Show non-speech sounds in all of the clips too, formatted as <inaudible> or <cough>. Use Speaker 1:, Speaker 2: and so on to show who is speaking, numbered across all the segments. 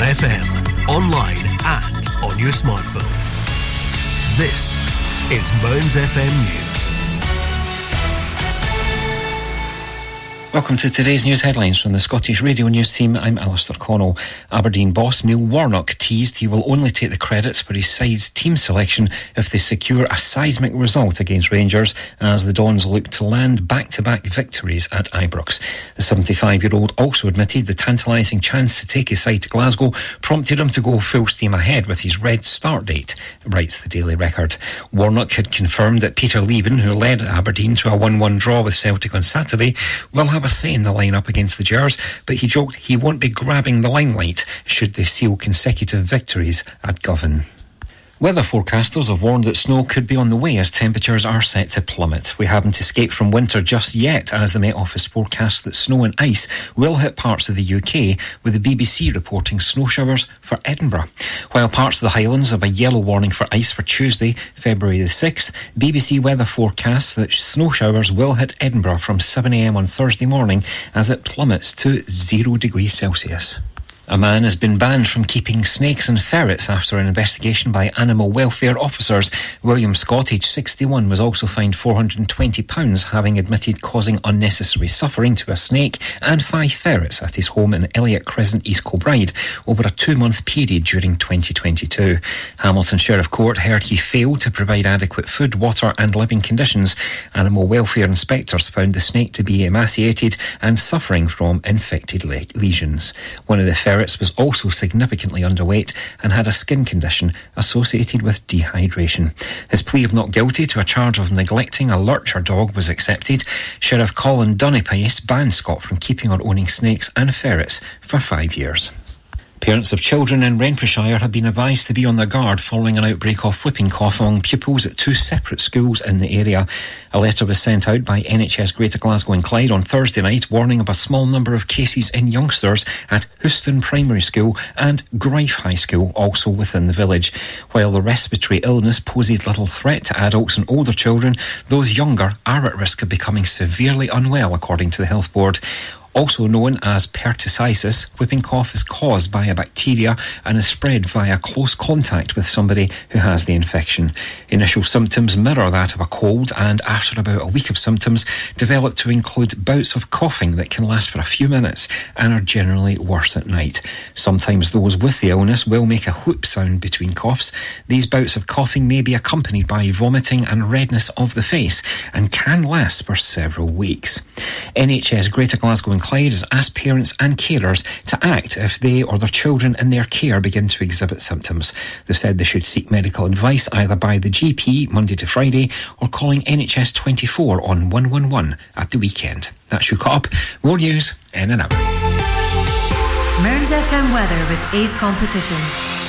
Speaker 1: FM, online and on your smartphone. This is Mearns FM News.
Speaker 2: Welcome to today's news headlines from the Scottish Radio News team. I'm Alistair Connell. Aberdeen boss Neil Warnock teased he will only take the credits for his side's team selection if they secure a seismic result against Rangers as the Dons look to land back-to-back victories at Ibrox. The 75-year-old also admitted the tantalising chance to take his side to Glasgow prompted him to go full steam ahead with his red start date, writes the Daily Record. Warnock had confirmed that Peter Leven, who led Aberdeen to a 1-1 draw with Celtic on Saturday, will have have a say in the lineup against the Gers, but he joked he won't be grabbing the limelight should they seal consecutive victories at Govan. Weather forecasters have warned that snow could be on the way as temperatures are set to plummet. We haven't escaped from winter just yet, as the Met Office forecasts that snow and ice will hit parts of the UK, with the BBC reporting snow showers for Edinburgh. While parts of the Highlands have a yellow warning for ice for Tuesday, February the 6th, BBC weather forecasts that snow showers will hit Edinburgh from 7am on Thursday morning as it plummets to 0 degrees Celsius. A man has been banned from keeping snakes and ferrets after an investigation by animal welfare officers. William Scott, aged 61, was also fined £420, having admitted causing unnecessary suffering to a snake and five ferrets at his home in Elliott Crescent, East Kilbride, over a two month period during 2022. Hamilton Sheriff Court heard he failed to provide adequate food, water, and living conditions. Animal welfare inspectors found the snake to be emaciated and suffering from infected le- lesions. One of the ferrets was also significantly underweight and had a skin condition associated with dehydration. His plea of not guilty to a charge of neglecting a lurcher dog was accepted. Sheriff Colin Dunipace banned Scott from keeping or owning snakes and ferrets for five years. Parents of children in Renfrewshire have been advised to be on their guard following an outbreak of whooping cough among pupils at two separate schools in the area. A letter was sent out by NHS Greater Glasgow and Clyde on Thursday night warning of a small number of cases in youngsters at Houston Primary School and Gryffe High School, also within the village. While the respiratory illness poses little threat to adults and older children, those younger are at risk of becoming severely unwell, according to the Health Board. Also known as pertussis, whooping cough is caused by a bacteria and is spread via close contact with somebody who has the infection. Initial symptoms mirror that of a cold and after about a week of symptoms develop to include bouts of coughing that can last for a few minutes and are generally worse at night. Sometimes those with the illness will make a whoop sound between coughs. These bouts of coughing may be accompanied by vomiting and redness of the face and can last for several weeks. NHS Greater Glasgow and Clyde has asked parents and carers to act if they or their children in their care begin to exhibit symptoms. They've said they should seek medical advice either by the GP Monday to Friday or calling NHS 24 on 111 at the weekend. That's your up. More news in an hour.
Speaker 3: Mearns FM weather with Ace Competitions.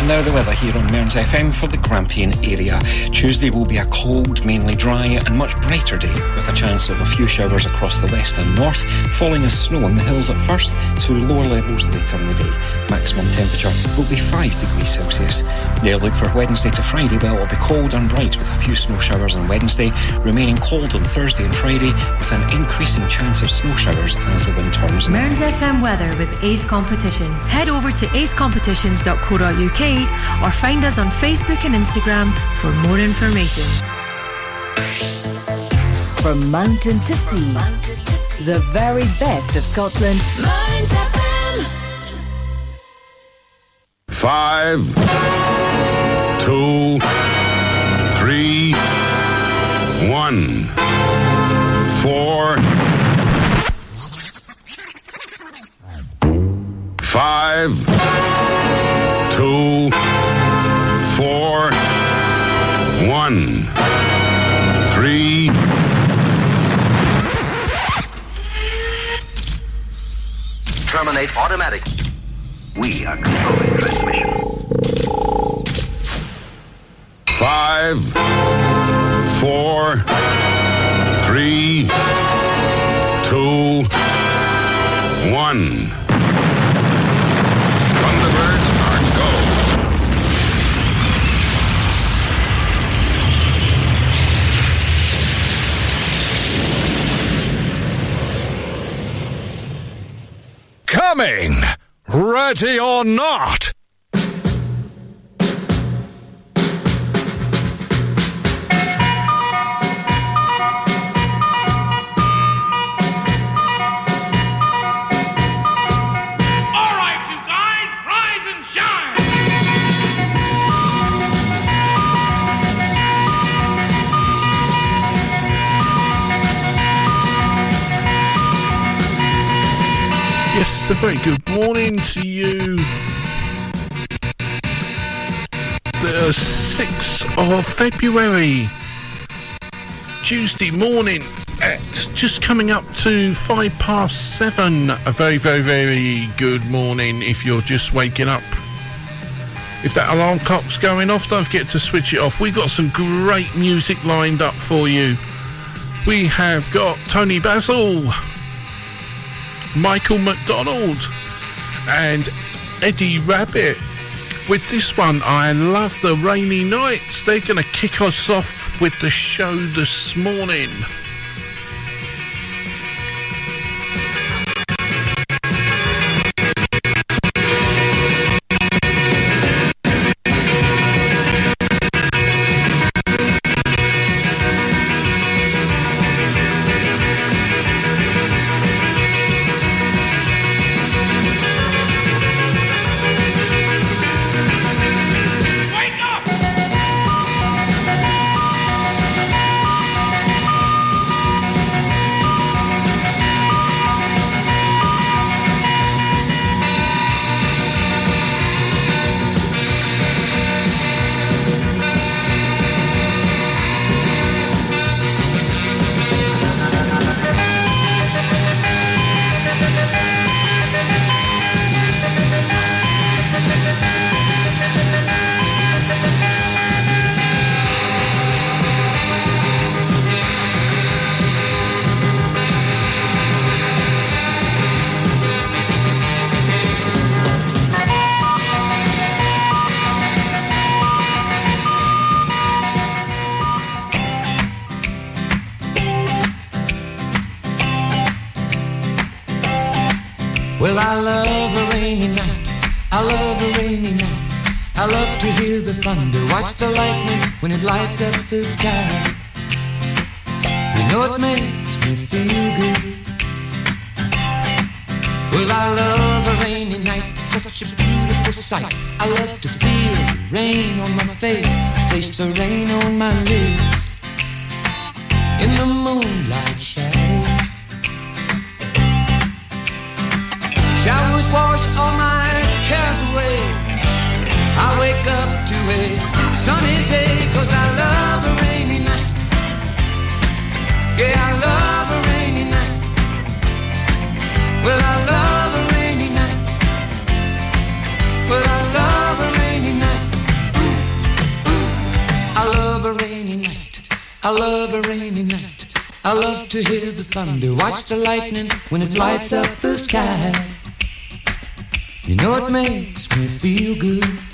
Speaker 2: And now the weather here on Mearns FM for the Grampian area. Tuesday will be a cold, mainly dry and much brighter day with a chance of a few showers across the west and north, falling as snow on the hills at first to lower levels later in the day. Maximum temperature will be 5 degrees Celsius. The outlook for Wednesday to Friday, well, will be cold and bright with a few snow showers on Wednesday, remaining cold on Thursday and Friday with an increasing chance of snow showers as the wind turns.
Speaker 3: Mearns FM weather with Ace Competitions. Head over to acecompetitions.co.uk or find us on Facebook and Instagram for more information.
Speaker 4: From mountain to sea, the very best of Scotland.
Speaker 5: Five, two, three, one, four, five, two, four, one, three.
Speaker 6: Terminate automatic. We are controlling transmission.
Speaker 5: Five, four,
Speaker 7: Coming Ready or not?
Speaker 8: A very good morning to you. The 6th of February, Tuesday morning at just coming up to five past seven. A very, very, very good morning if you're just waking up. If that alarm clock's going off, don't forget to switch it off. We've got some great music lined up for you. We have got Toni Basil. Michael McDonald and Eddie Rabbitt. With this one, I love the rainy nights. They're going to kick us off with the show this morning.
Speaker 9: Well, I love a rainy night. I love a rainy night. I love to hear the thunder, watch the lightning when it lights up the sky. You know it makes me feel good. Well, I love a rainy night, such a beautiful sight. I love to feel the rain on my face, taste the rain on my lips. To hear the thunder, watch the lightning when it lights up the sky. You know it makes me feel good.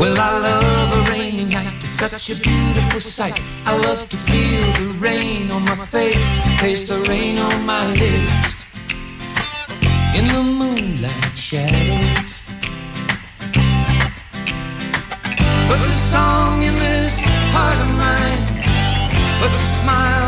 Speaker 9: Well, I love a rainy night. It's such a beautiful sight. I love to feel the rain on my face, taste the rain on my lips. In the moonlight shadows. Puts a song in this heart of mine. Puts a smile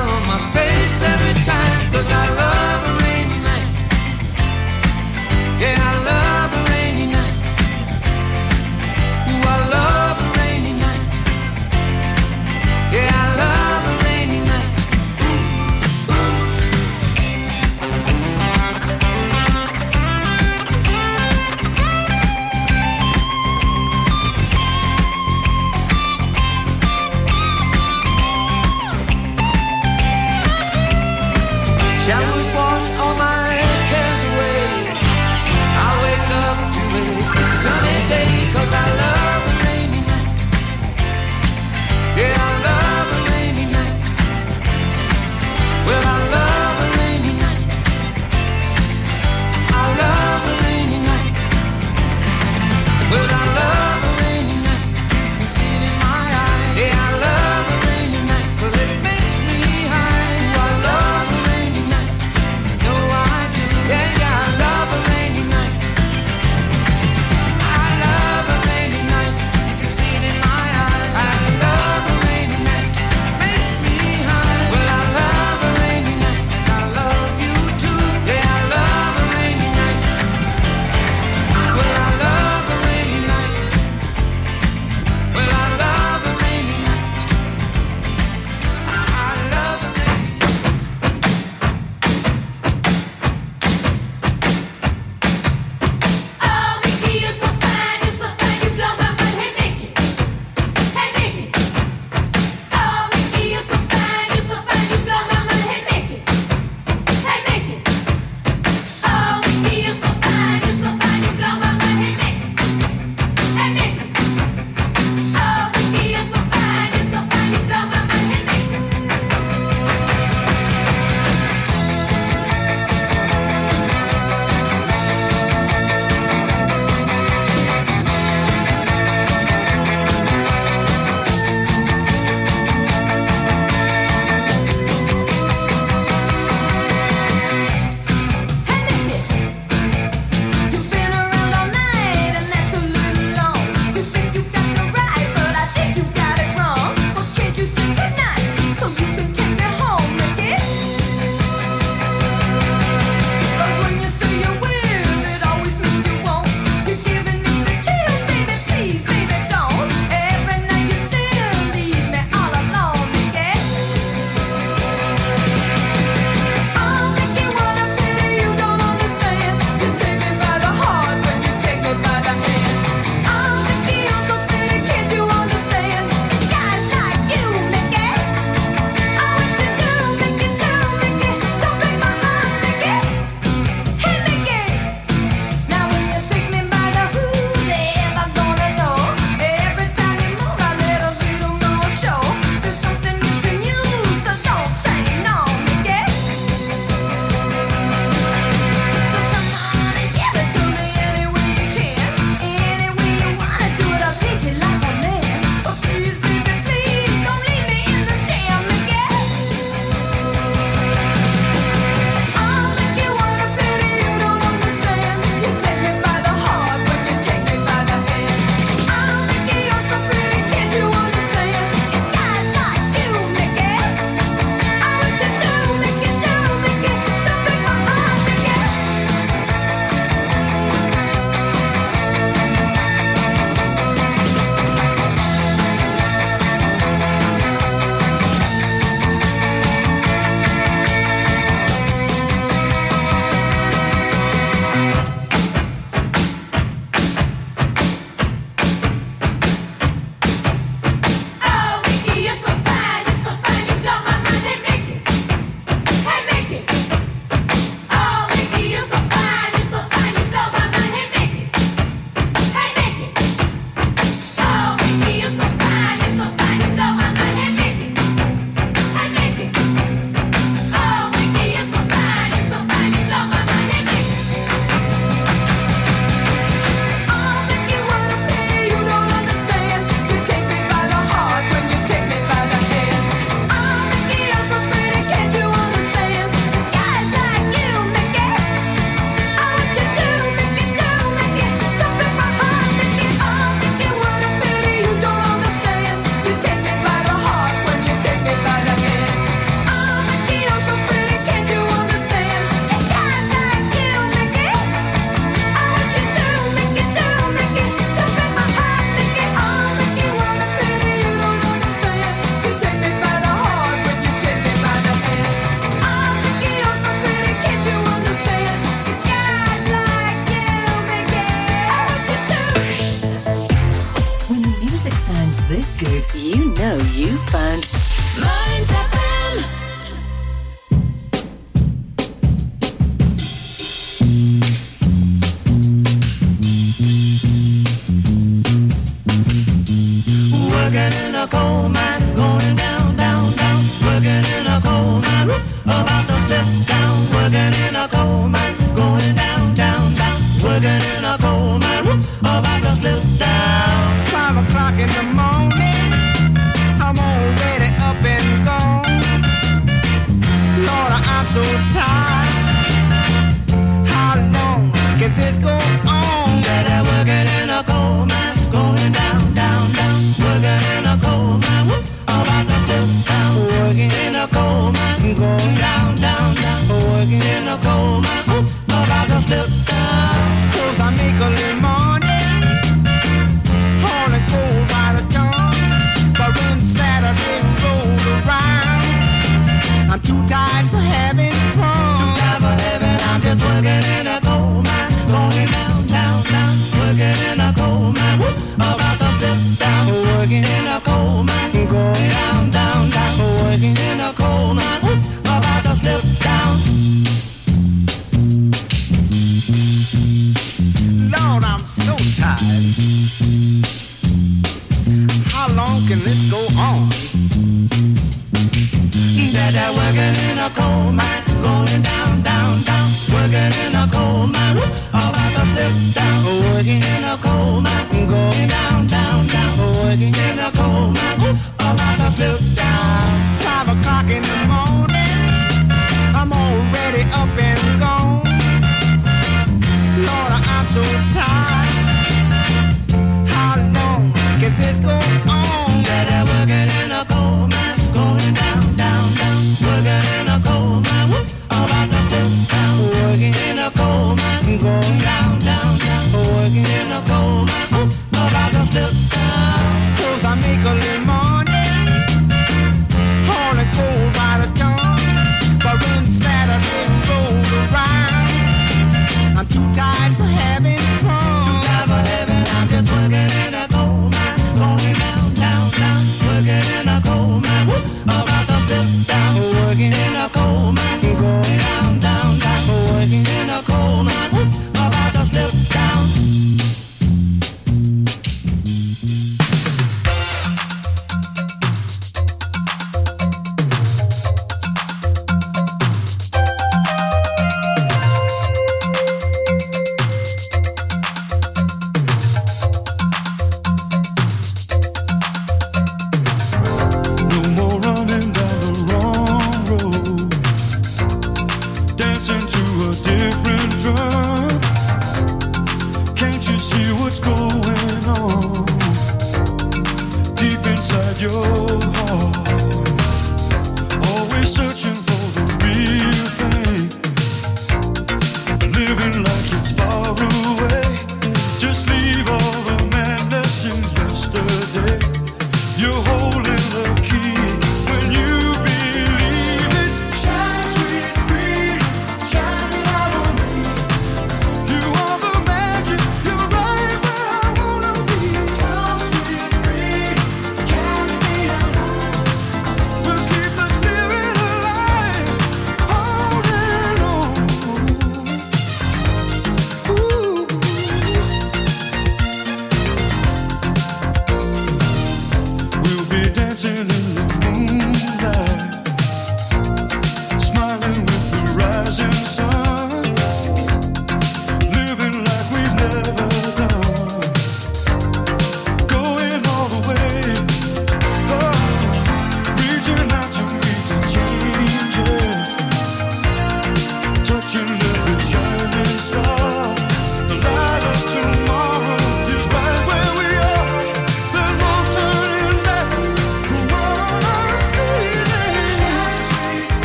Speaker 1: I'm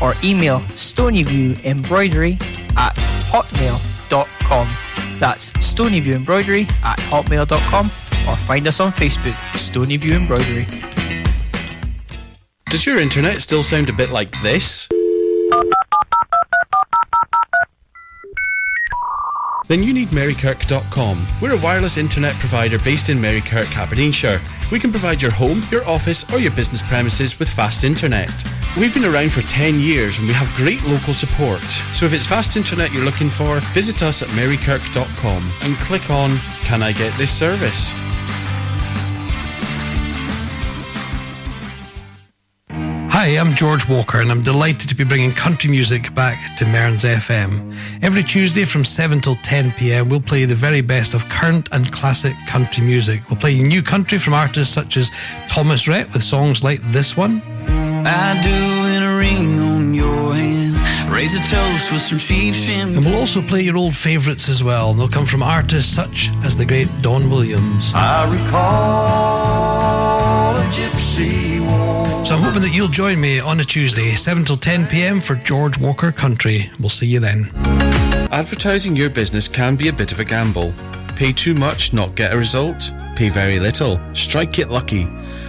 Speaker 10: or email stonyviewembroidery at hotmail.com. That's stonyviewembroidery at hotmail.com or find us on Facebook, Stonyview Embroidery.
Speaker 11: Does your internet still sound a bit like this? Then you need Merrykirk.com. We're a wireless internet provider based in Marykirk, Aberdeenshire. We can provide your home, your office, or your business premises with fast internet. We've been around for 10 years and we have great local support. So if it's fast internet you're looking for, visit us at merrykirk.com and click on Can I get this service?
Speaker 12: Hi, I'm George Walker, and I'm delighted to be bringing country music back to Mearns FM. Every Tuesday from 7 till 10 pm, we'll play the very best of current and classic country music. We'll play new country from artists such as Thomas Rhett with songs like this one. And we'll also play your old favourites as well. They'll come from artists such as the great Don Williams.
Speaker 13: I recall a gypsy war.
Speaker 12: So I'm hoping that you'll join me on a Tuesday, 7 till 10 pm for George Walker Country. We'll see you then.
Speaker 11: Advertising your business can be a bit of a gamble. Pay too much, not get a result. Pay very little, strike it lucky.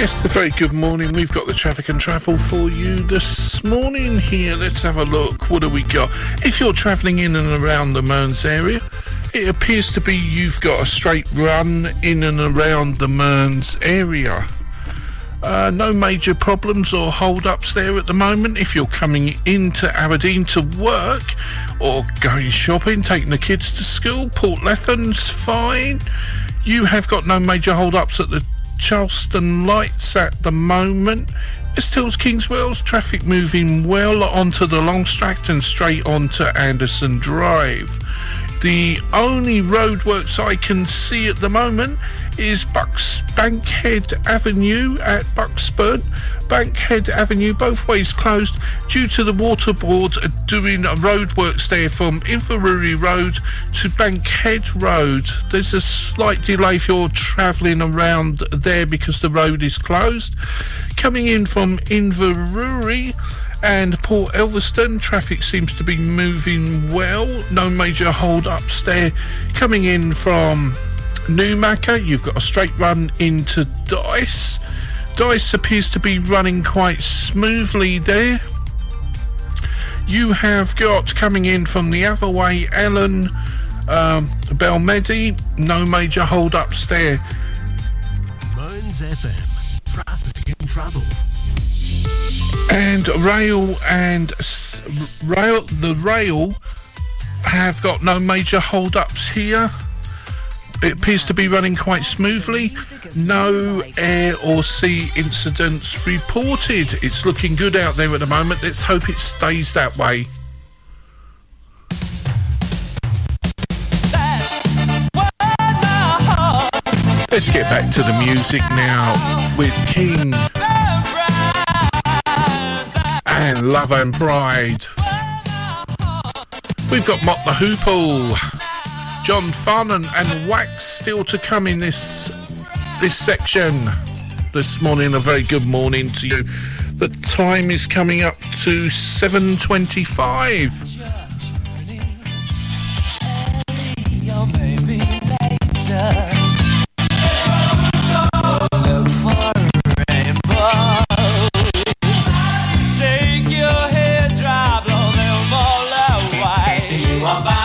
Speaker 8: Yes, a very good morning. We've got the traffic and travel for you this morning here. Let's have a look. What do we got? If you're travelling in and around the Mearns area, it appears to be you've got a straight run in and around the Mearns area. Uh, no major problems or hold-ups there at the moment. If you're coming into Aberdeen to work or going shopping, taking the kids to school, Port fine. You have got no major hold-ups at the Charleston lights at the moment. West Hills Kingswells traffic moving well onto the Lang Stracht and straight onto Anderson Drive. The only roadworks I can see at the moment is Bucks Bankhead Avenue at Bucksburn. Bankhead Avenue, both ways closed due to the water board doing roadworks there from Inverurie Road to Bankhead Road. There's a slight delay if you're travelling around there because the road is closed. Coming in from Inverurie and Port Elphinstone, traffic seems to be moving well. No major hold-ups there. Coming in from Newmachar, you've got a straight run into Dyce. Dyce appears to be running quite smoothly there. You have got coming in from the other way, Ellon, um, Balmedie. No major hold-ups there.
Speaker 1: Mearns FM. Traffic and travel.
Speaker 8: And rail and rail, the rail have got no major hold-ups here. It appears to be running quite smoothly. No air or sea incidents reported. It's looking good out there at the moment. Let's hope it stays that way. Let's get back to the music now with King and Love and Bride. We've got Mott the Hoople, John Farnham and, and Wax still to come in this this section this morning. A very good morning to you. The time is coming up to 7.25.
Speaker 14: you
Speaker 15: about.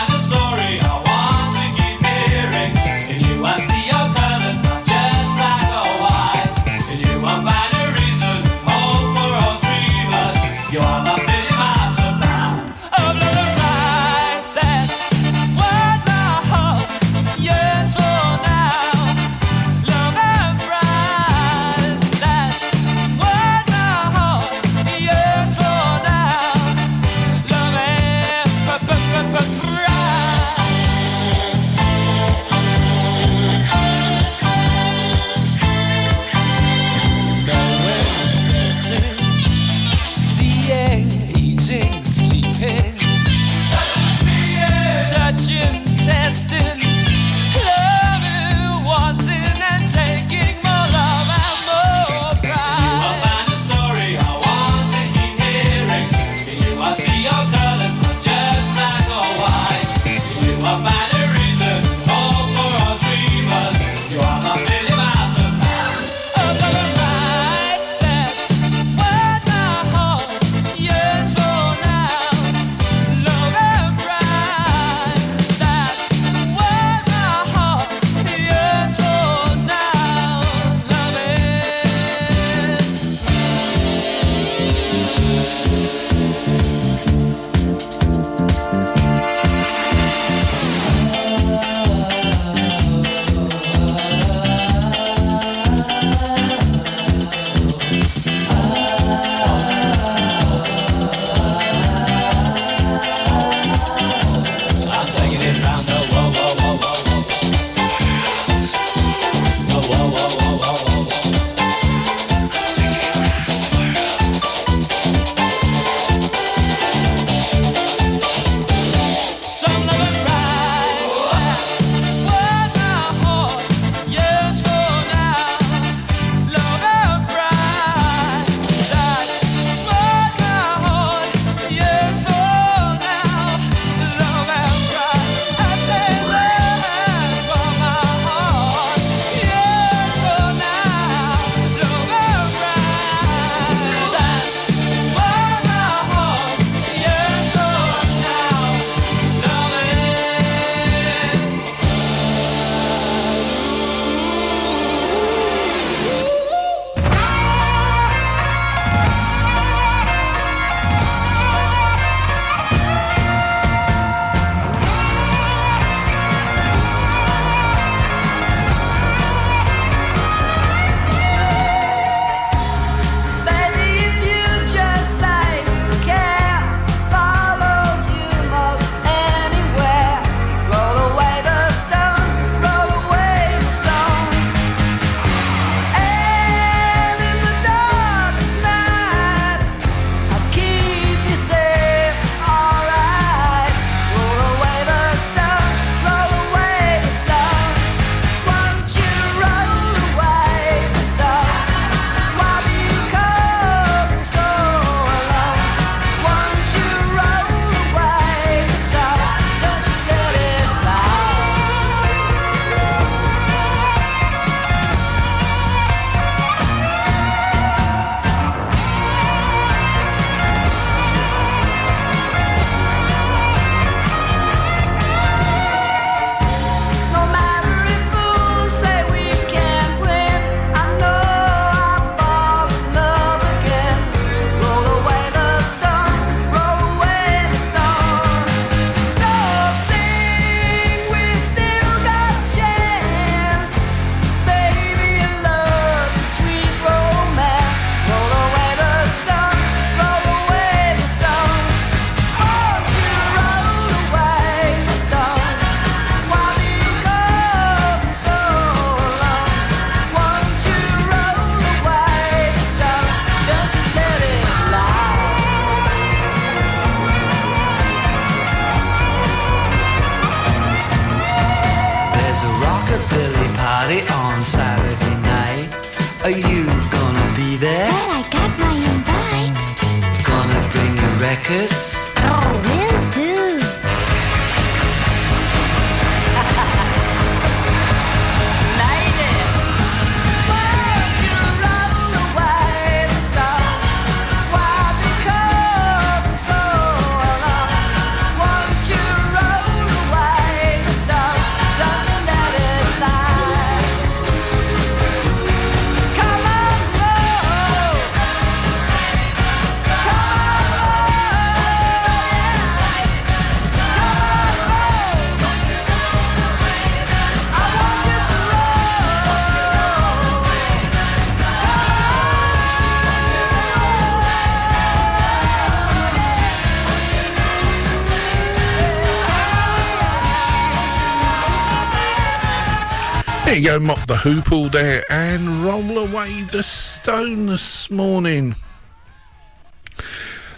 Speaker 15: The hoop all there and roll away the stone this morning.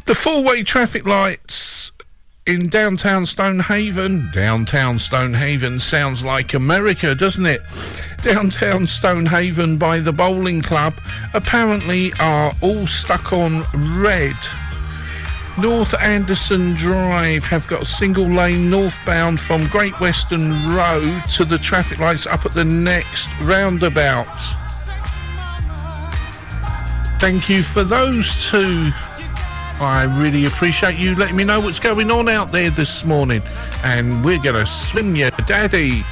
Speaker 15: The four way traffic lights in downtown Stonehaven. Downtown Stonehaven sounds like America, doesn't it? Downtown Stonehaven by the bowling club apparently are all stuck on red. North Anderson Drive have got a single lane northbound from Great Western Road to the traffic lights up at the next roundabout. Thank you for those two. I really appreciate you letting me know what's going on out there this morning. And we're going to swim your daddy.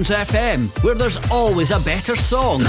Speaker 16: Mearns FM, where there's always a better song.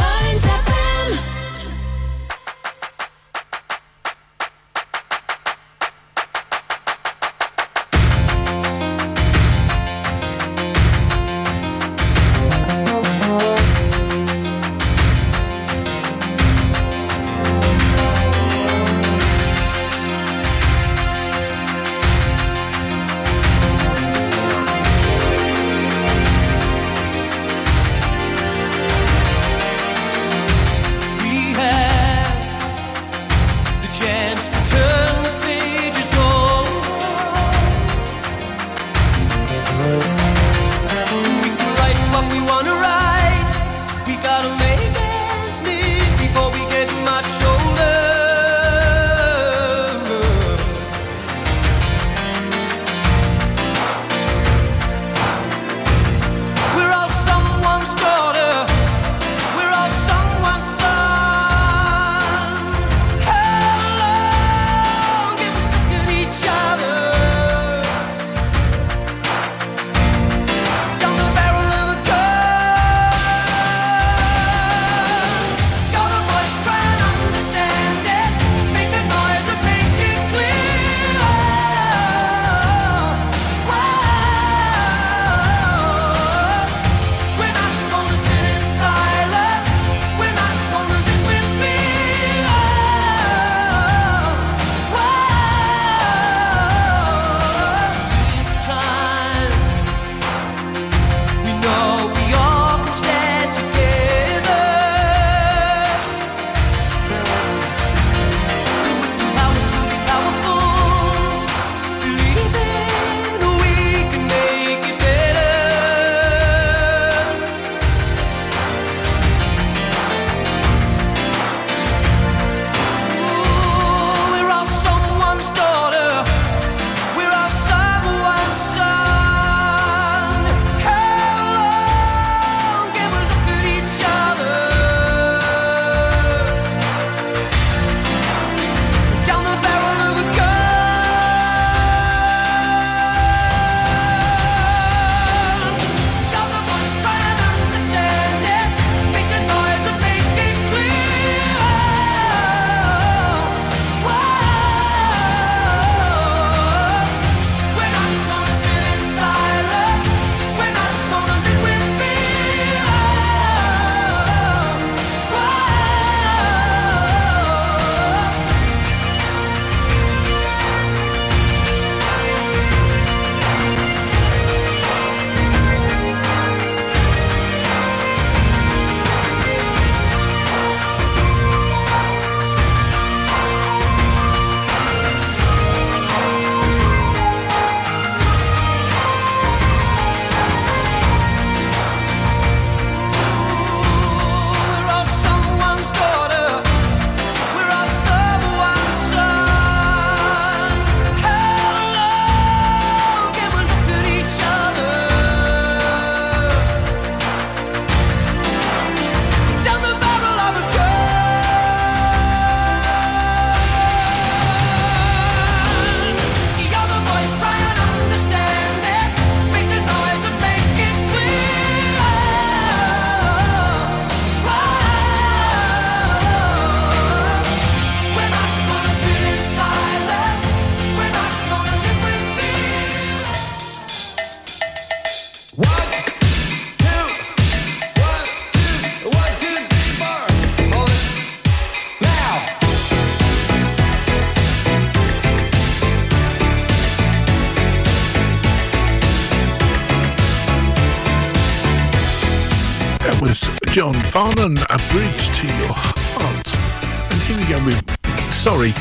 Speaker 8: John Farnham, A Bridge to Your Heart. And here we go with, sorry,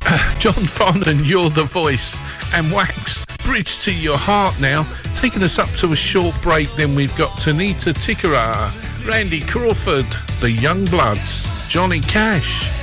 Speaker 8: <laughs> John Farnham, You're the Voice, and Wax, Bridge to Your Heart now. Taking us up to a short break, then we've got Tanita Tikaram, Randy Crawford, The Young Bloods, Johnny Cash.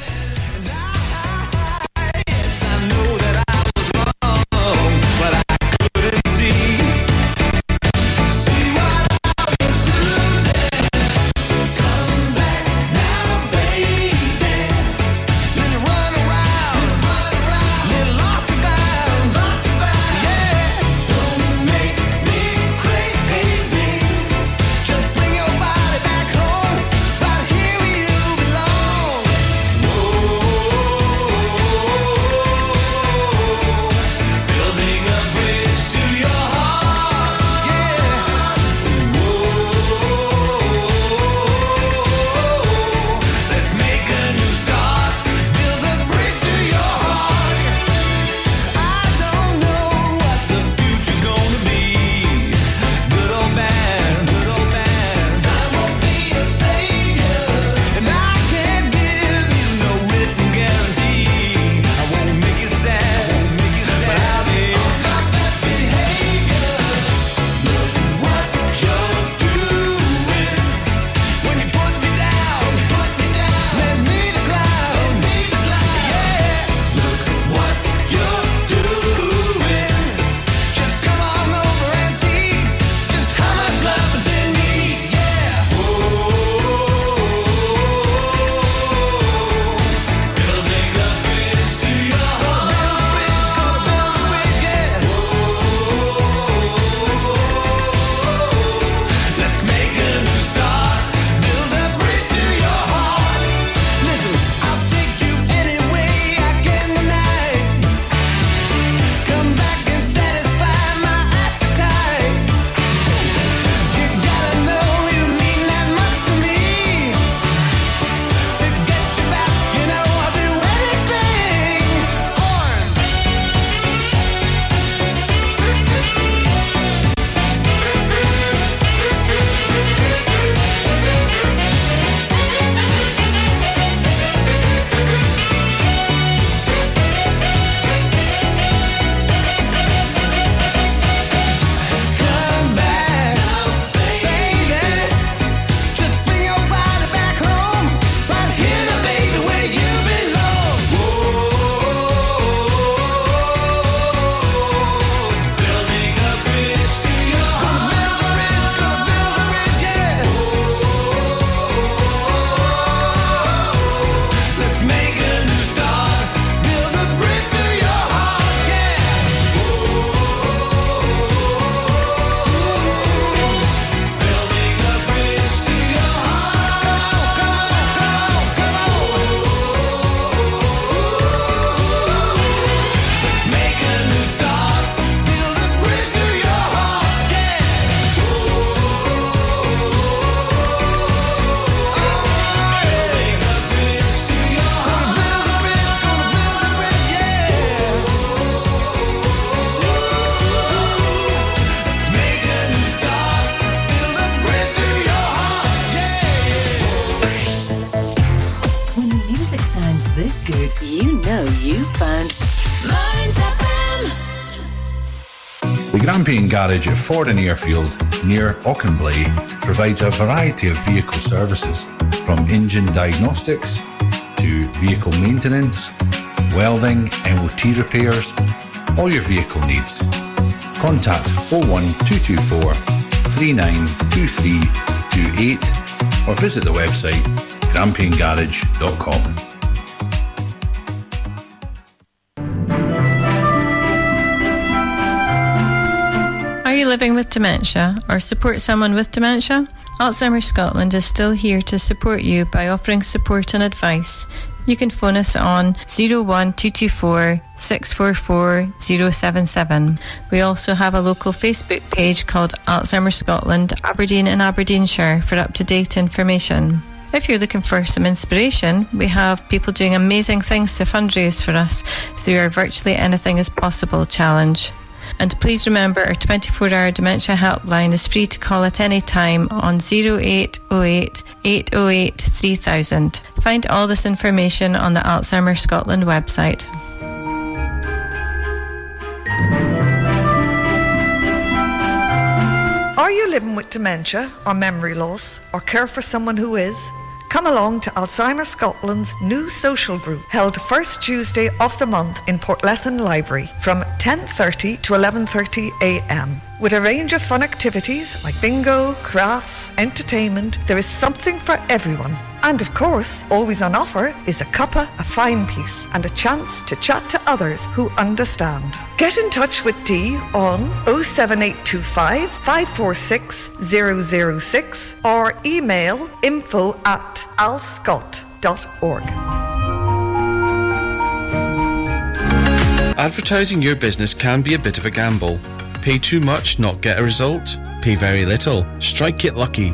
Speaker 17: Garage at Fordoun Airfield near Auchenblae provides a variety of vehicle services from engine diagnostics to vehicle maintenance, welding, MOT repairs, all your vehicle needs. Contact 01224 392328 or visit the website grampiangarage.com.
Speaker 18: living with dementia or support someone with dementia? Alzheimer's Scotland is still here to support you by offering support and advice. You can phone us on 01224 644 077. We also have a local Facebook page called Alzheimer's Scotland, Aberdeen and Aberdeenshire for up to date information. If you're looking for some inspiration, we have people doing amazing things to fundraise for us through our Virtually Anything is Possible challenge. And please remember our 24 hour dementia helpline is free to call at any time on 0808 808 3000. Find all this information on the Alzheimer Scotland website.
Speaker 19: Are you living with dementia or memory loss or care for someone who is? Come along to Alzheimer's Scotland's new social group held first Tuesday of the month in Portlethen Library from 10:30 to 11:30 a.m. With a range of fun activities like bingo, crafts, entertainment, there is something for everyone. And of course, always on offer is a cuppa, a fine piece, and a chance to chat to others who understand. Get in touch with Dee on 07825 546 006 or email info at alzscot.org.
Speaker 11: Advertising your business can be a bit of a gamble. Pay too much, not get a result. Pay very little, strike it lucky.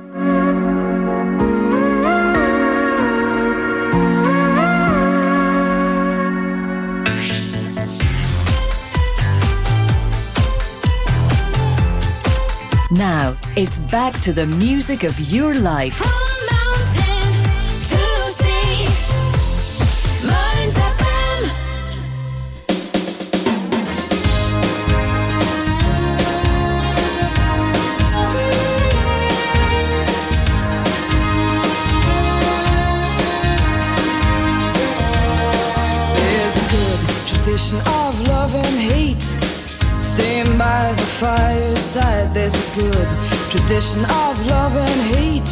Speaker 4: It's back to the music of your life. From mountain to sea, minds of them.
Speaker 20: There's a good tradition of love and hate. Staying by the fireside, there's a good tradition of love and hate.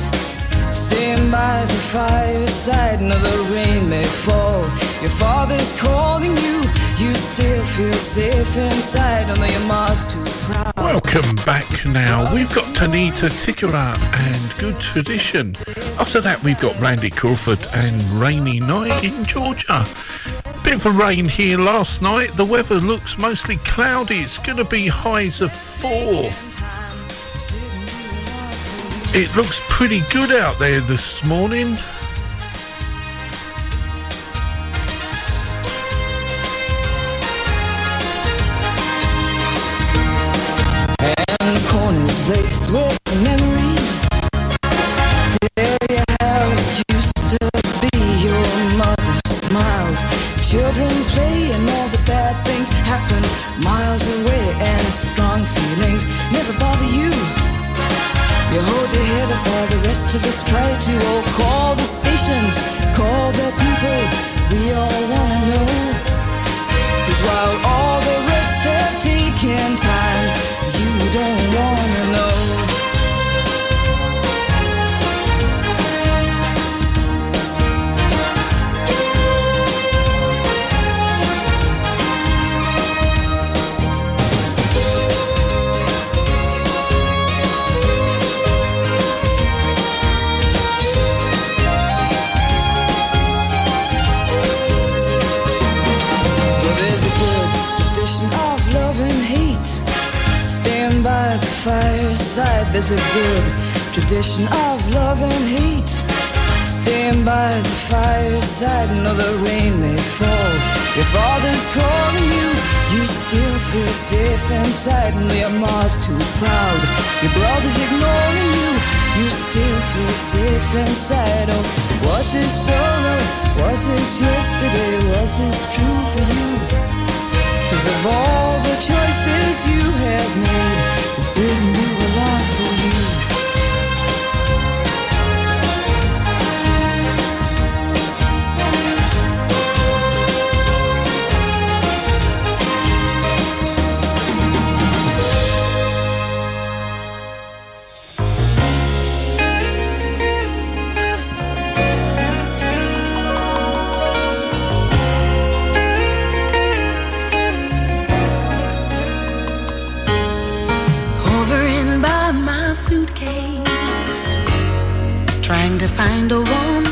Speaker 20: Staying by the fireside, now the rain may fall. Your father's calling you, you still feel safe inside, although your mom's too proud.
Speaker 8: Welcome back now. We've got Tanita Tikaram and Good Tradition. After that, we've got Randy Crawford and Rainy Night in Georgia. Bit of rain here last night. The weather looks mostly cloudy. It's going to be highs of four. It looks pretty good out there this morning.
Speaker 20: And the corners laced with. While the rest of us try to. Oh, call the stations, There's a good tradition of love and hate. Stand by the fireside. No, the rain may fall. Your father's calling you. You still feel safe inside. And your mom's too proud. Your brother's ignoring you. You still feel safe inside. Oh, was this sorrow? Was this yesterday? Was this true for you? Cause of all the choices you have made, this didn't do a lot
Speaker 21: trying to find a warm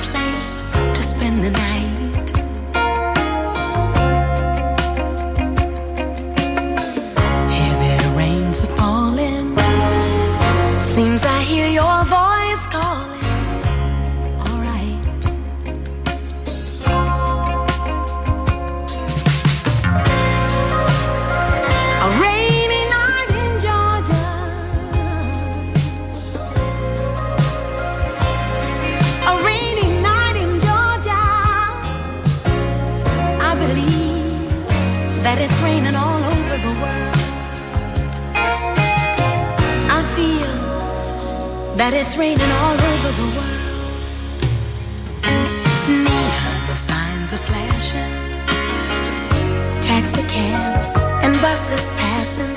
Speaker 21: that it's raining all over the world. Neon signs are flashing, taxi cabs and buses passing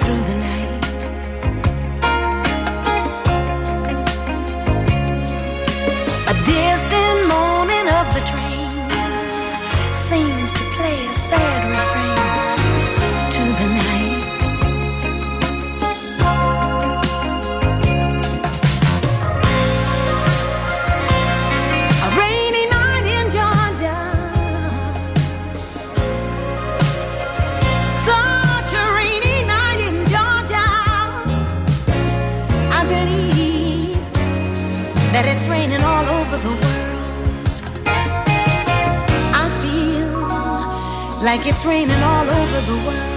Speaker 21: like it's raining all over the world.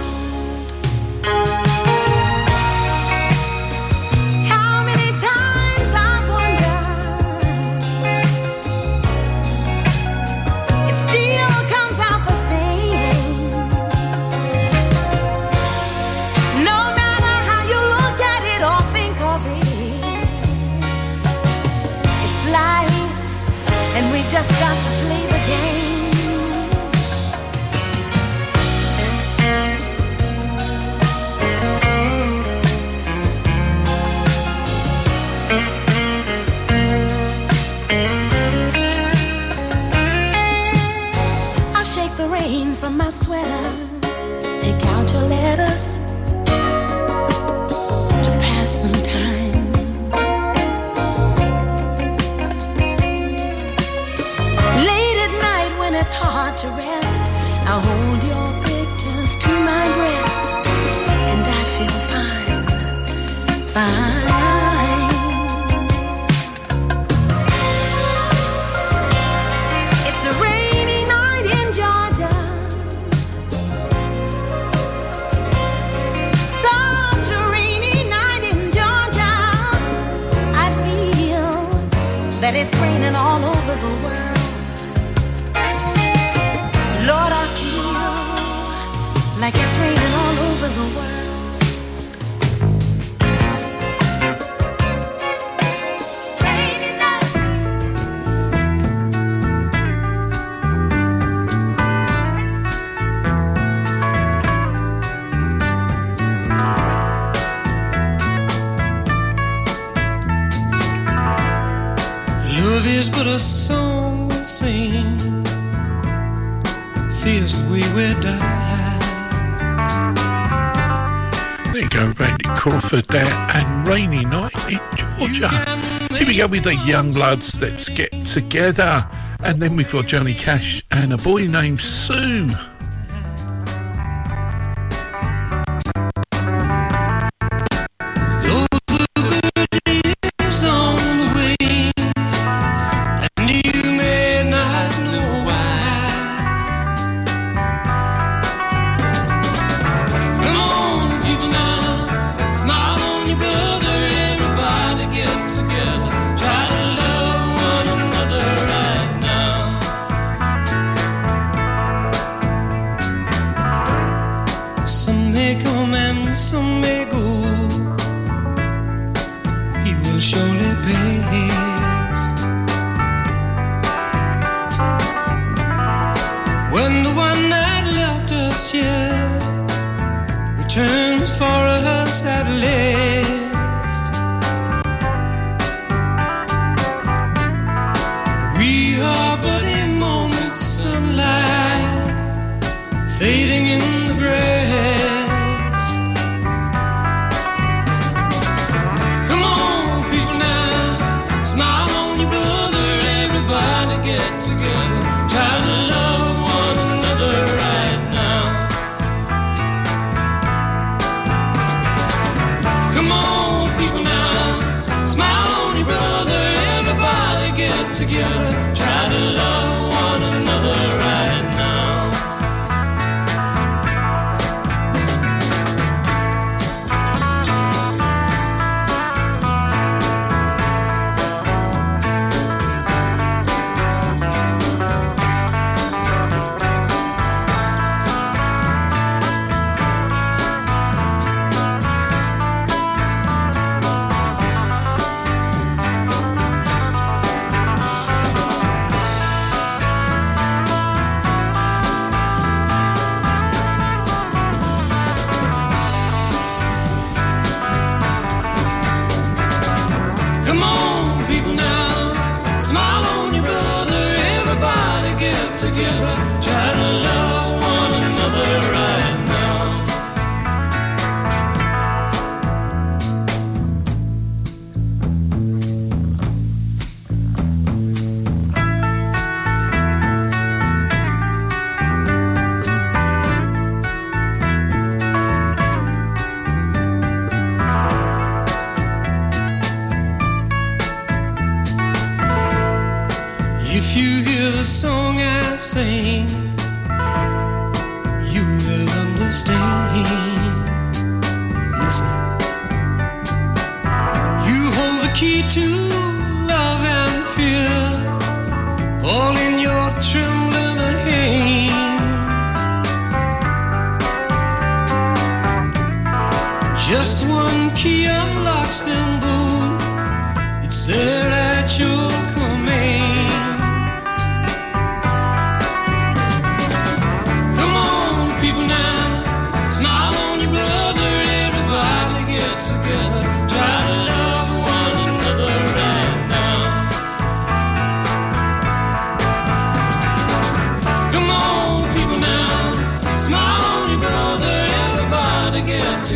Speaker 1: There you go, Randy Crawford there and Rainy Night in Georgia. Here we go with the Young Bloods. Let's get together. And then we've got Johnny Cash and a boy named Sue.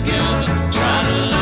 Speaker 22: Together. Try to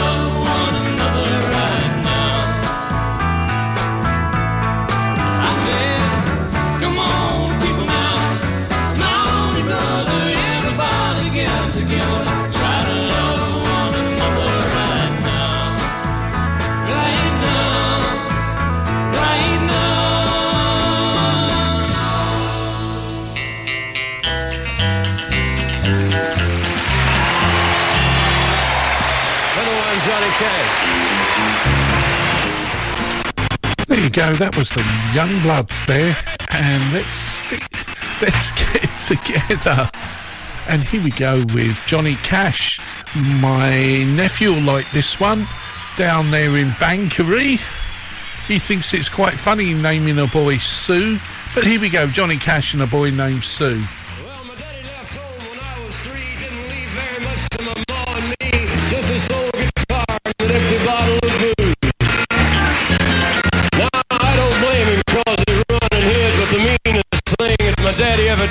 Speaker 22: go. That
Speaker 8: was the Young Bloods there, and let's let's get together. And here we go with Johnny Cash. My nephew will like this one down there in Banchory. He thinks it's quite funny naming a boy Sue. But here we go, Johnny Cash and a boy named Sue.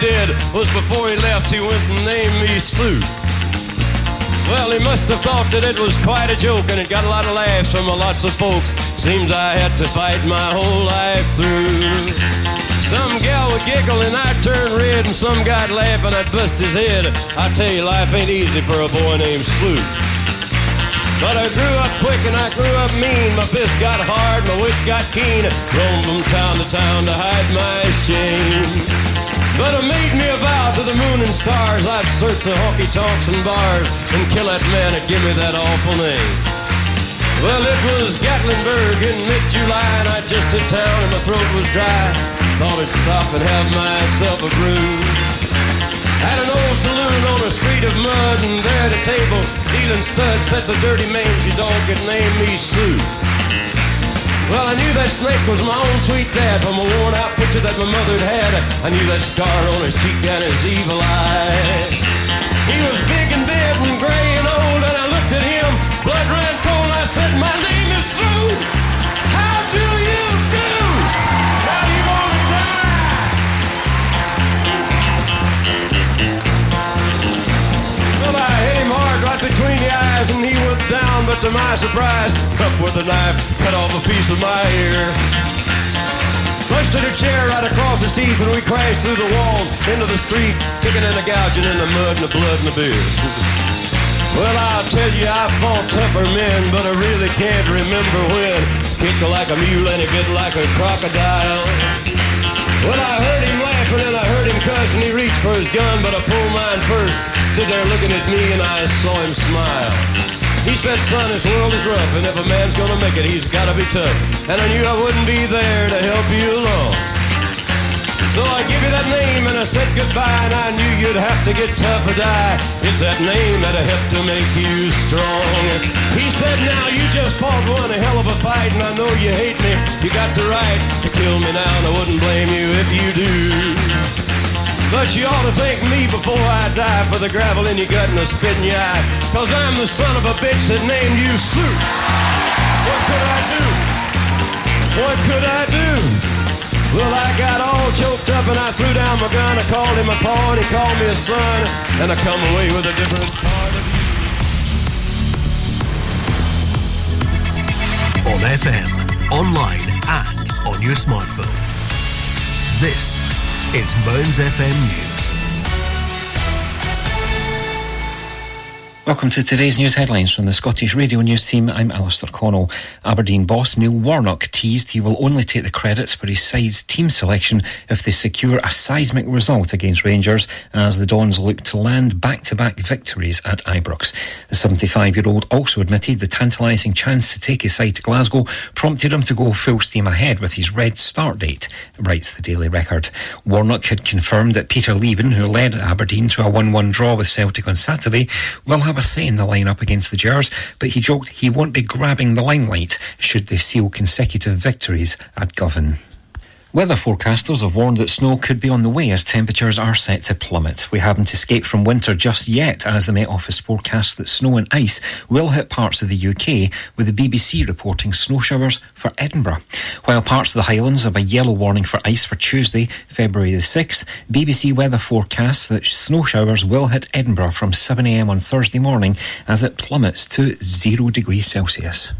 Speaker 23: Did was before he left, he went and named me Sue. Well, he must have thought that it was quite a joke, and it got a lot of laughs from lots of folks. Seems I had to fight my whole life through. Some gal would giggle and I'd turn red, and some guy'd laugh and I'd bust his head. I tell you, life ain't easy for a boy named Sue. But I grew up quick and I grew up mean. My fist got hard, my wits got keen. Roamed from town to town to hide my shame. But I made me a vow to the moon and stars. I'd search the honky tonks and bars and kill that man that give me that awful name. Well, it was Gatlinburg in mid-July and I just hit town and my throat was dry. Thought I'd stop and have myself a brew. Had an old saloon on a street of mud, and there at a table, dealing studs, sat the dirty mangy dog that named me Sue. Well, I knew that snake was my own sweet dad from a worn out picture that my mother had. I knew that scar on his cheek and his evil eye. He was big and dead and gray and old, and I looked at him, blood ran cold, I said, my name is Sue. Between the eyes and he went down, but to my surprise, up with a knife, cut off a piece of my ear. Busted a chair right across his teeth and we crashed through the wall into the street, kicking and a gouging in the mud and the blood and the beer. Well, I'll tell you, I fought tougher men, but I really can't remember when. Kicked like a mule and he bit like a crocodile. Well, I heard him laughing and I heard him cuss and he reached for his gun, but I pulled mine first. Stood there looking at me and I saw him smile. He said, son, this world is rough and if a man's gonna make it, he's gotta be tough. And I knew I wouldn't be there to help you along. So I give you that name and I said goodbye and I knew you'd have to get tough or die. It's that name that'll help to make you strong. He said, now you just fought one a hell of a fight and I know you hate me. You got the right to kill me now and I wouldn't blame you if you do. But you ought to thank me before I die for the gravel in your gut and the spit in your eye. Cause I'm the son of a bitch that named you Sue. What could I do? What could I do? Well, I got all choked up and I threw down my gun. I called him a paw and he called me a son. And I come away with a different part of you.
Speaker 1: On FM, online, and on your smartphone. This is Mearns FM News.
Speaker 2: Welcome to today's news headlines from the Scottish Radio News team. I'm Alistair Connell. Aberdeen boss Neil Warnock teased he will only take the credits for his side's team selection if they secure a seismic result against Rangers as the Dons look to land back-to-back victories at Ibrox. The 75-year-old also admitted the tantalising chance to take his side to Glasgow prompted him to go full steam ahead with his red start date, writes the Daily Record. Warnock had confirmed that Peter Leven, who led Aberdeen to a 1-1 draw with Celtic on Saturday, will have a say in the lineup against the Gers, but he joked he won't be grabbing the limelight should they seal consecutive victories at Govan. Weather forecasters have warned that snow could be on the way as temperatures are set to plummet. We haven't escaped from winter just yet, as the Met Office forecasts that snow and ice will hit parts of the UK, with the BBC reporting snow showers for Edinburgh. While parts of the Highlands have a yellow warning for ice for Tuesday, February the 6th, BBC weather forecasts that snow showers will hit Edinburgh from 7am on Thursday morning as it plummets to 0 degrees Celsius.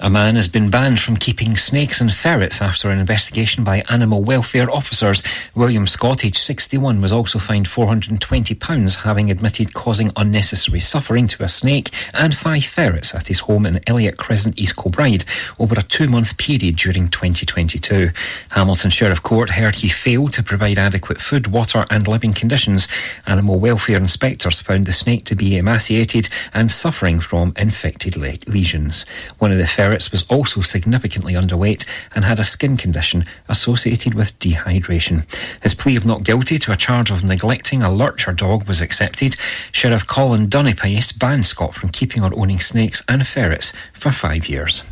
Speaker 2: A man has been banned from keeping snakes and ferrets after an investigation by animal welfare officers. William Scott, aged 61, was also fined £420, having admitted causing unnecessary suffering to a snake and five ferrets at his home in Elliott Crescent, East Kilbride, over a two month period during 2022. Hamilton Sheriff Court heard he failed to provide adequate food, water, and living conditions. Animal welfare inspectors found the snake to be emaciated and suffering from infected le- lesions. One of the ferrets was also significantly underweight and had a skin condition associated with dehydration. His plea of not guilty to a charge of neglecting a lurcher dog was accepted. Sheriff Colin Dunipace banned Scott from keeping or owning snakes and ferrets for five years.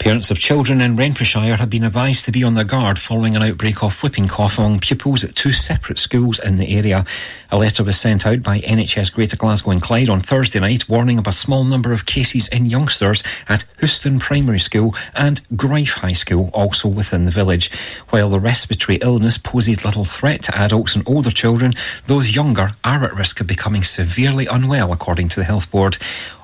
Speaker 2: Parents of children in Renfrewshire have been advised to be on their guard following an outbreak of whooping cough among pupils at two separate schools in the area. A letter was sent out by NHS Greater Glasgow and Clyde on Thursday night warning of a small number of cases in youngsters at Houston Primary School and Gryffe High School, also within the village. While the respiratory illness poses little threat to adults and older children, those younger are at risk of becoming severely unwell, according to the Health Board.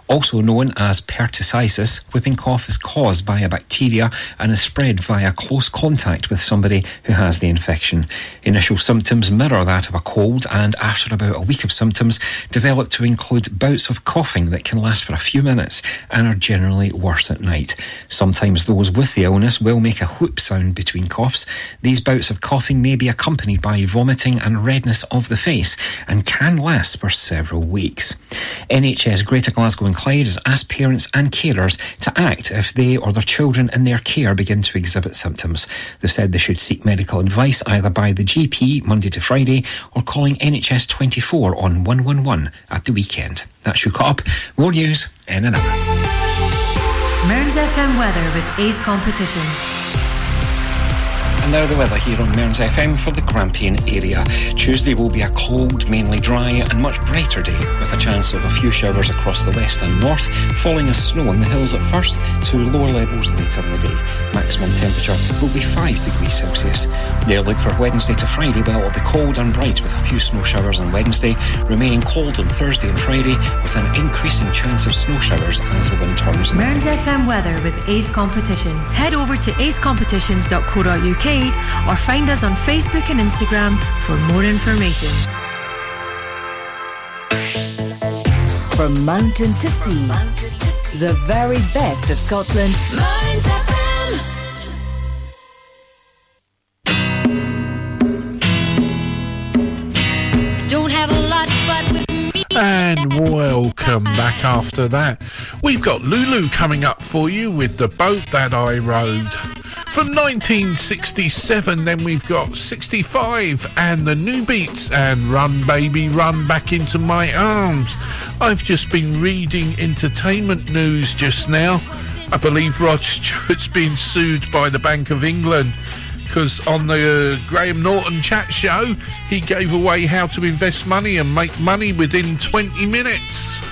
Speaker 2: Also known as pertussis, whooping cough is caused by a bacteria and is spread via close contact with somebody who has the infection. Initial symptoms mirror that of a cold and after about a week of symptoms develop to include bouts of coughing that can last for a few minutes and are generally worse at night. Sometimes those with the illness will make a whoop sound between coughs. These bouts of coughing may be accompanied by vomiting and redness of the face and can last for several weeks. NHS Greater Glasgow Clyde has asked parents and carers to act if they or their children in their care begin to exhibit symptoms. They've said they should seek medical advice either by the GP Monday to Friday or calling NHS 24 on 111 at the weekend. That's your cop. More news in an hour.
Speaker 3: Mearns FM weather with Ace Competitions.
Speaker 2: And now the weather here on Mearns FM for the Grampian area. Tuesday will be a cold, mainly dry and much brighter day with a chance of a few showers across the west and north, falling as snow in the hills at first to lower levels later in the day. Maximum temperature will be 5 degrees Celsius. The outlook for Wednesday to Friday, well, it will be cold and bright with a few snow showers on Wednesday, remaining cold on Thursday and Friday with an increasing chance of snow showers as the wind turns.
Speaker 3: Mearns FM weather with Ace Competitions. Head over to acecompetitions.co.uk or find us on Facebook and Instagram for more information.
Speaker 4: From mountain to sea, the very best of Scotland.
Speaker 21: Don't have a lot, but with me.
Speaker 8: And welcome back after that. We've got Lulu coming up for you with The Boat That I Rode. From 1967, then we've got 65 and the Newbeats and Run Baby Run Back Into My Arms. I've just been reading entertainment news just now. I believe Rod Stewart's been sued by the Bank of England because on the uh, Graham Norton chat show, he gave away how to invest money and make money within 20 minutes.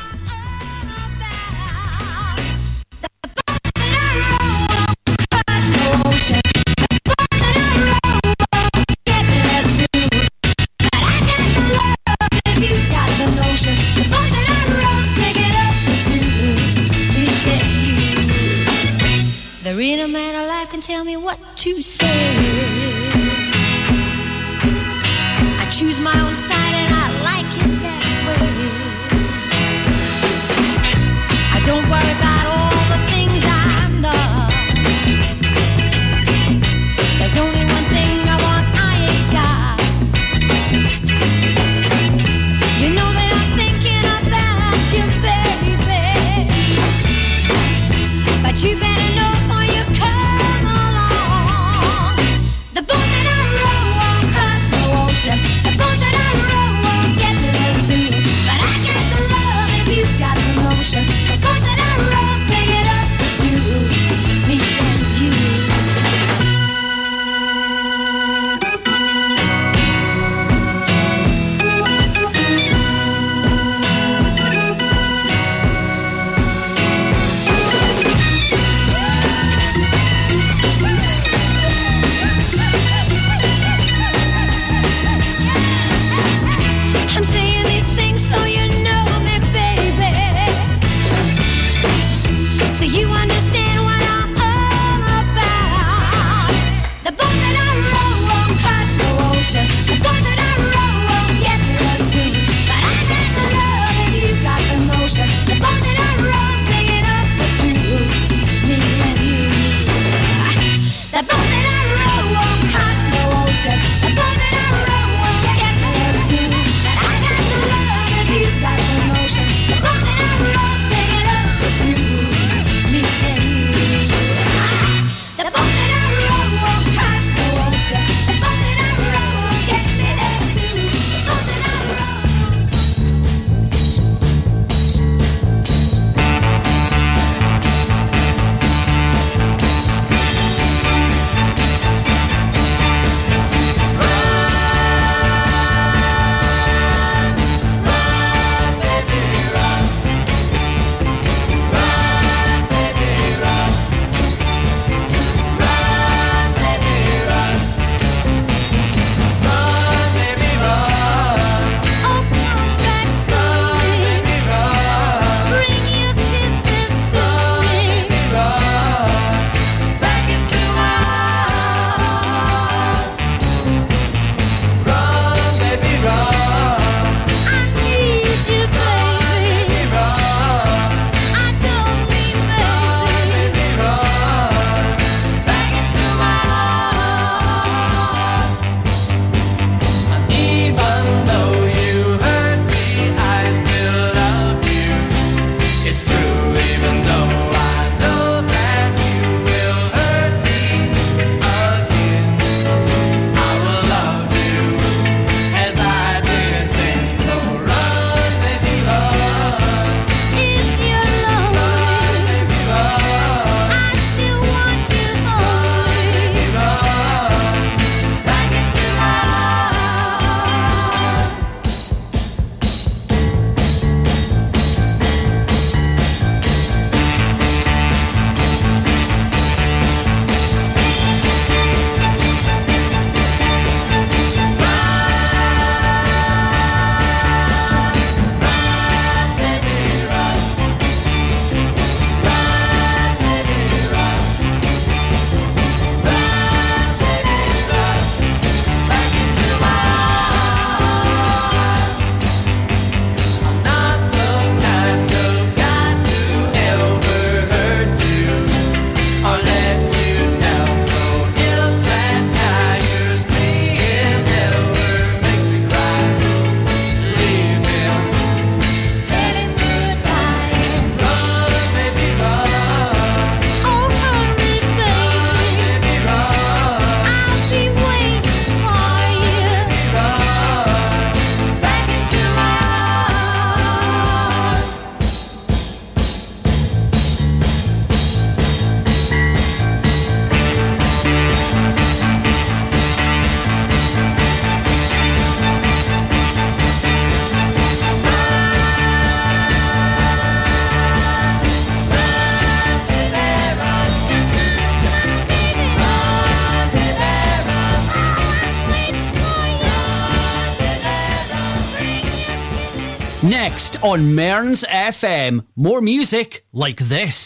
Speaker 21: What to say. I choose my own on Mearns FM, more music like this.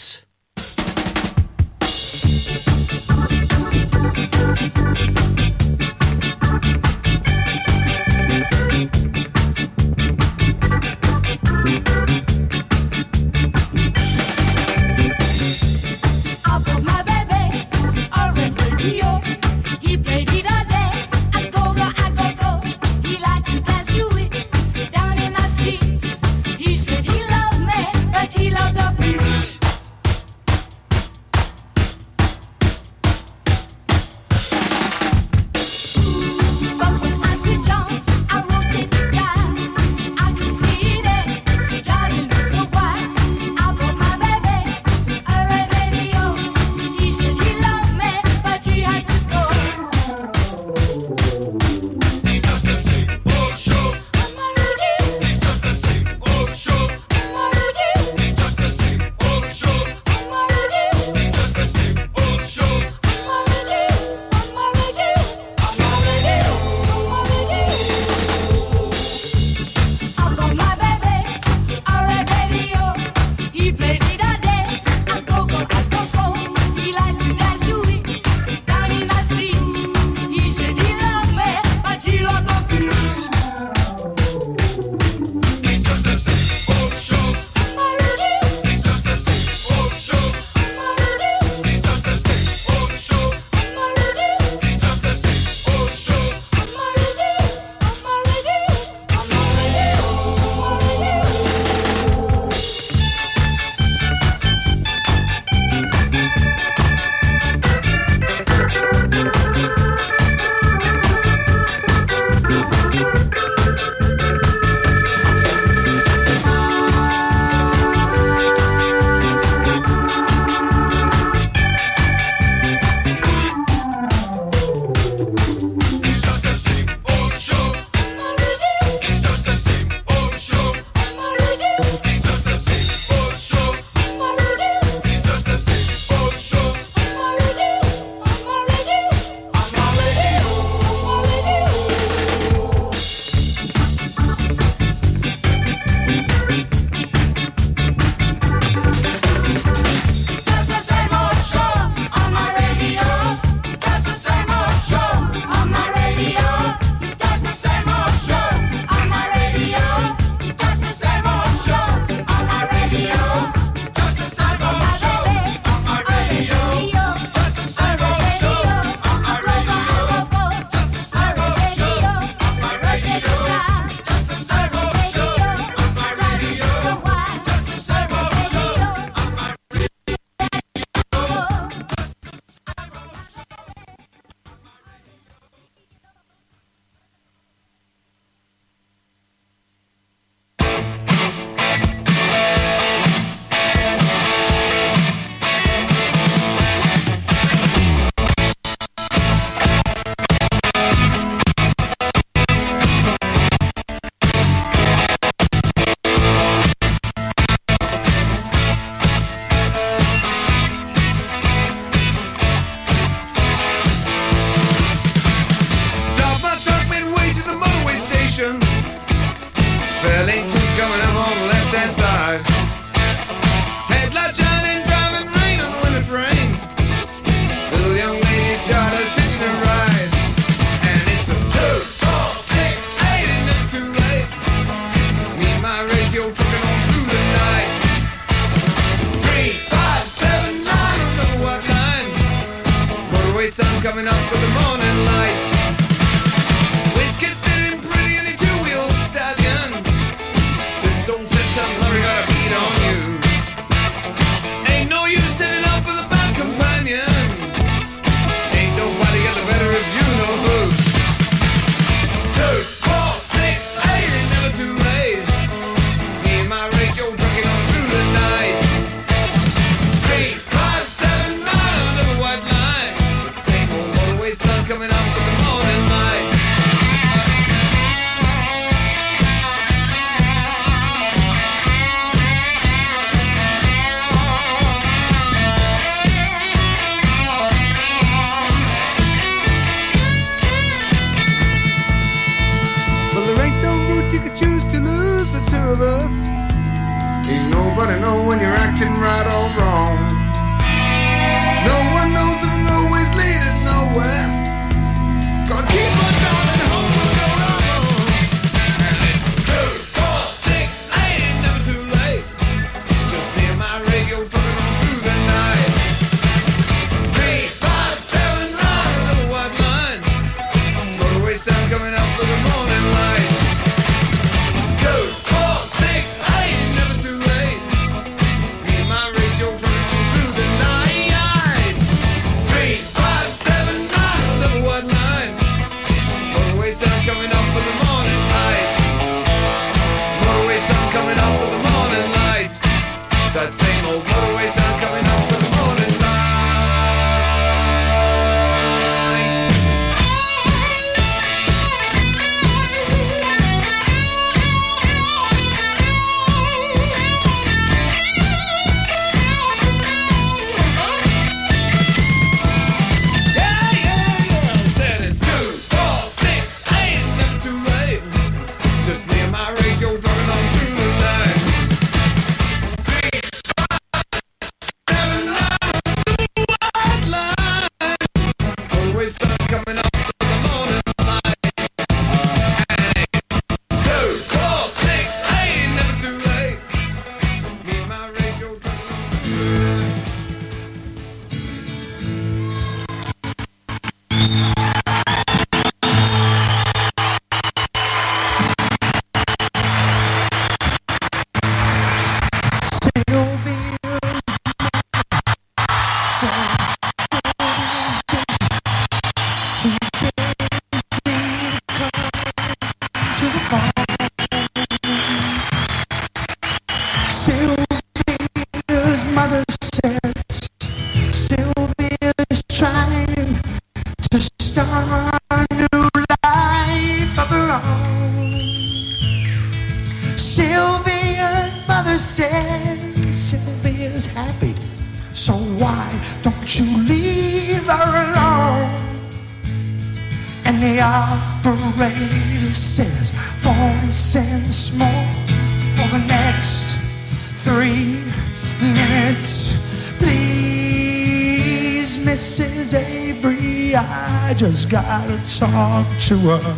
Speaker 20: Just
Speaker 15: gotta talk to her.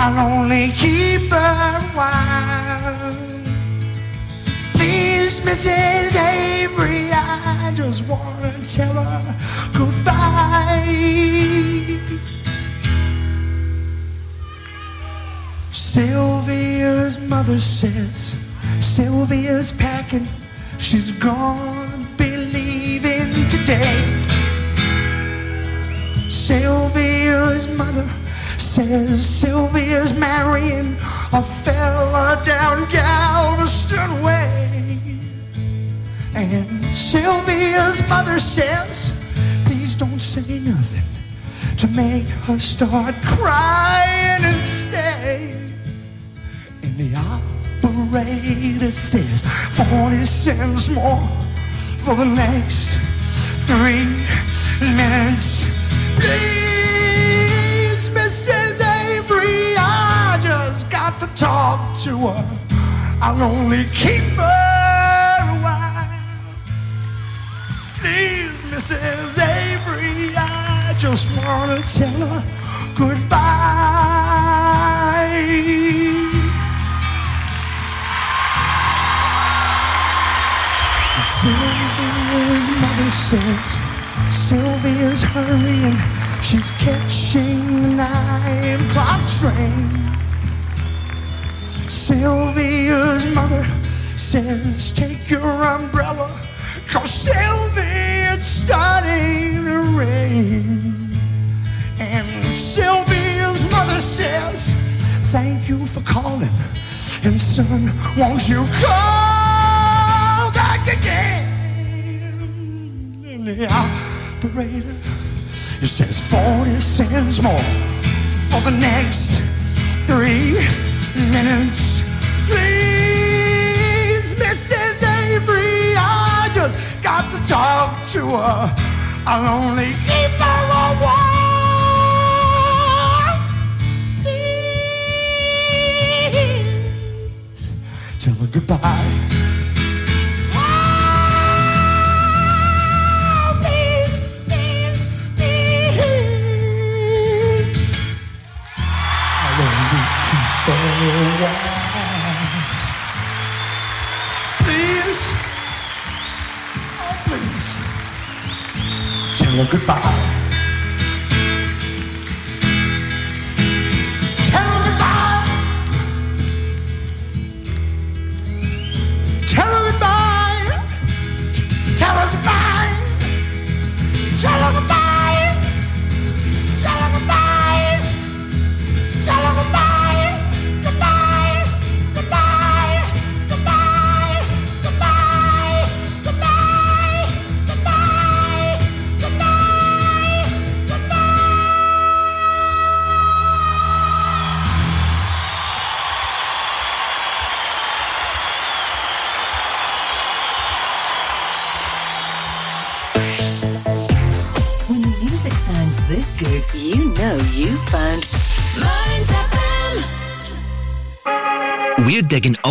Speaker 15: I'll only keep her while. Please, Mrs. Avery, I just wanna tell her goodbye. Sylvia's mother says start crying and stay. And the operator says 40 cents more for the next three minutes. Please, Mrs. Avery, I just got to talk to her. I'll only keep her a while. Please, Mrs. Avery, I just want to tell her goodbye. Sylvia's mother says Sylvia's hurrying. She's catching the nine o'clock train. Sylvia's mother says, Take your umbrella, cause Sylvia, it's starting to rain. And Sylvia's mother says, Thank you for calling. And son, won't you call back again? And the operator, it says 40 cents more for the next three minutes. Please, Mrs. Avery, I just got to talk to her. I'll only keep her tell her goodbye. Oh, please, please, please. I'll only keep her a. Please, oh please, tell her goodbye.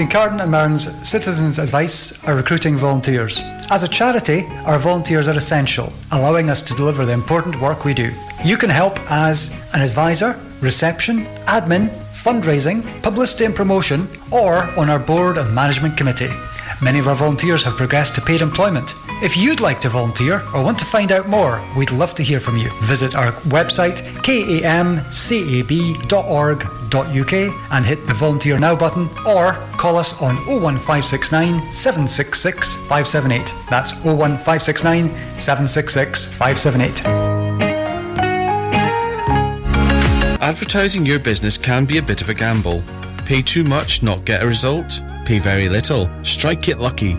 Speaker 24: Kincardine and Mearns Citizens Advice are recruiting volunteers. As a charity, our volunteers are essential, allowing us to deliver the important work we do. You can help as an advisor, reception, admin, fundraising, publicity and promotion, or on our board and management committee. Many of our volunteers have progressed to paid employment. If you'd like to volunteer or want to find out more, we'd love to hear from you. Visit our website kamcab.org.uk and hit the volunteer now button or call us on 01569 766 578. That's 01569 766 578.
Speaker 11: Advertising your business can be a bit of a gamble. Pay too much, not get a result. Pay very little, strike it lucky.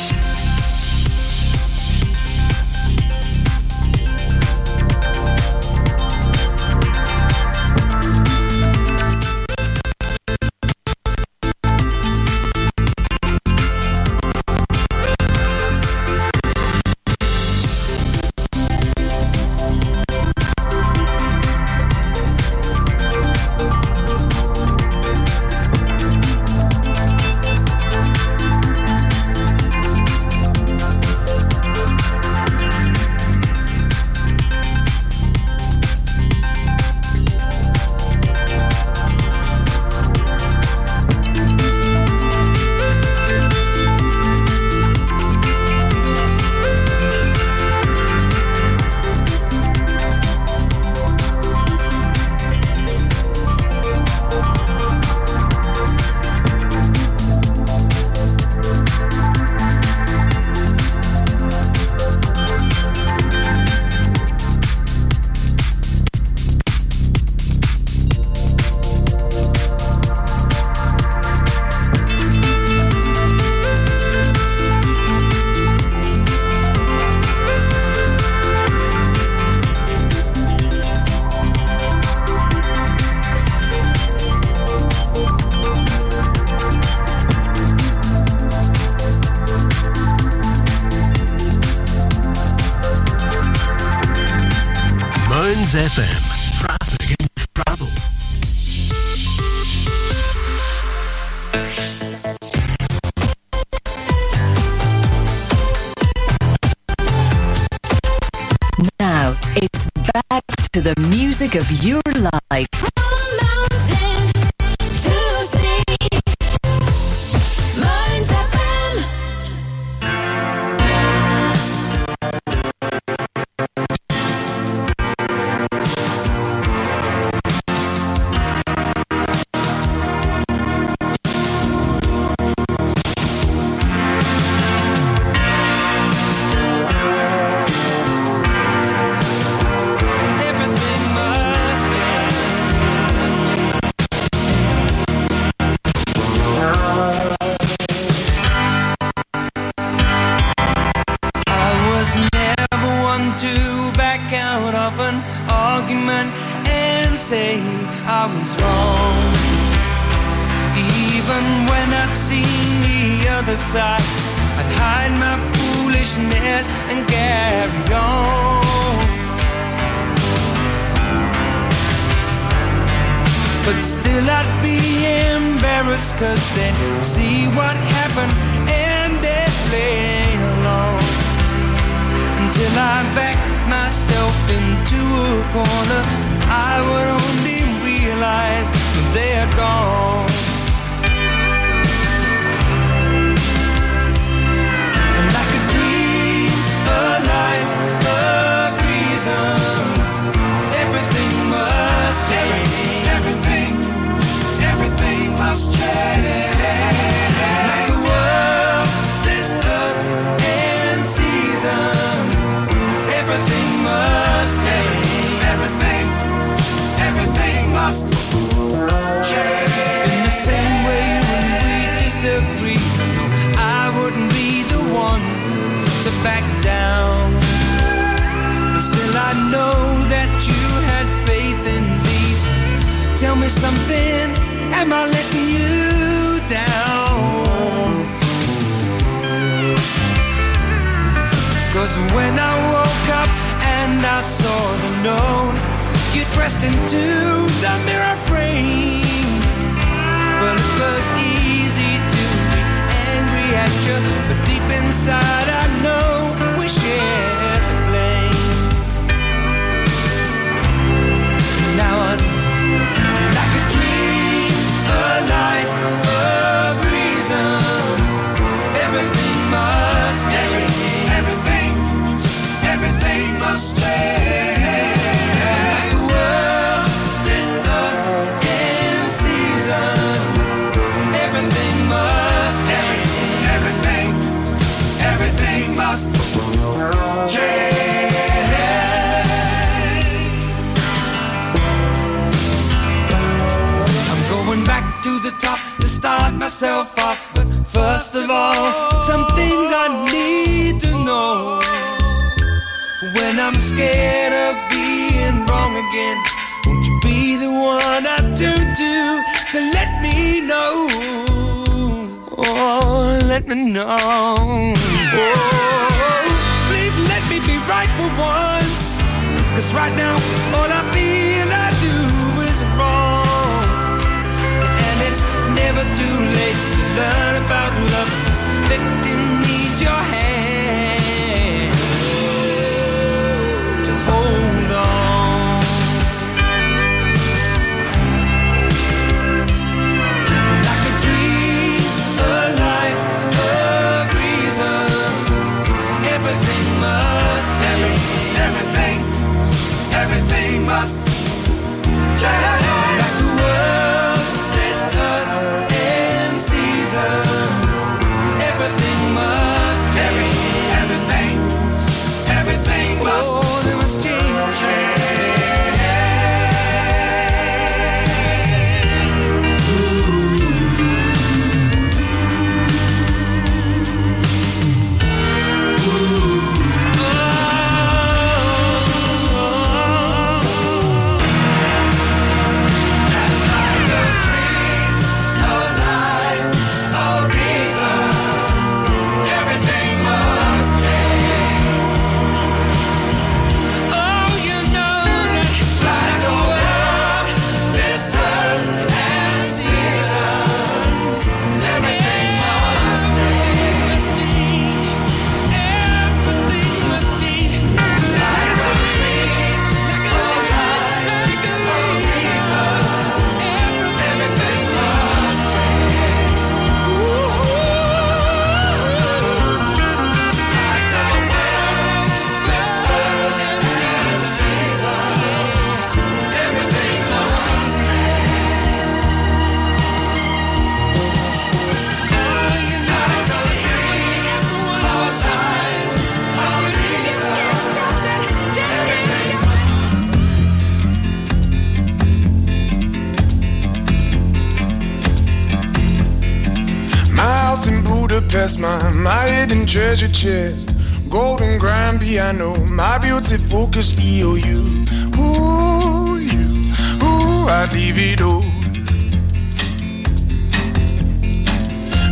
Speaker 25: hidden treasure chest, golden grand piano, my beauty focus EOU. Ooh, you, ooh, I'd leave it all.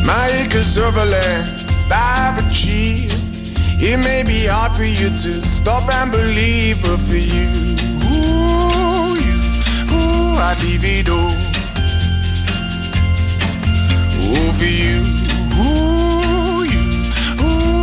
Speaker 25: My acres of land I've achieved. It may be hard for you to stop and believe, but for you, ooh, you, ooh, I'd leave it all. Ooh, for you, ooh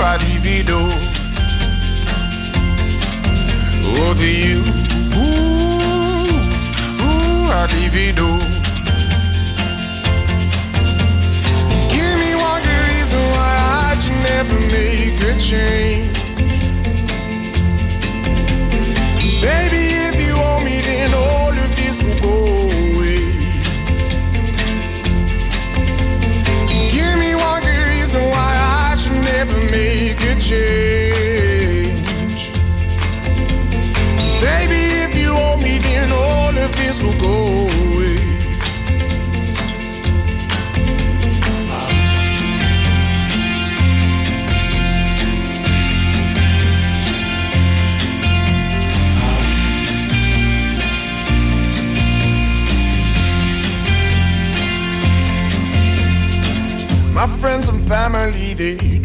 Speaker 25: ooh, I'd do. Oh, to you, ooh, ooh, I'd do. Give me one good reason why I should never make a change. Never make a change. Baby, if you owe me, then all of this will go away. My friends and family, they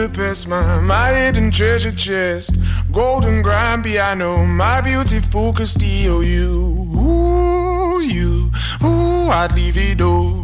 Speaker 25: Budapest, my, my hidden treasure chest, golden grand piano, my beautiful Castillo, you, ooh, you, ooh, I'd leave it all.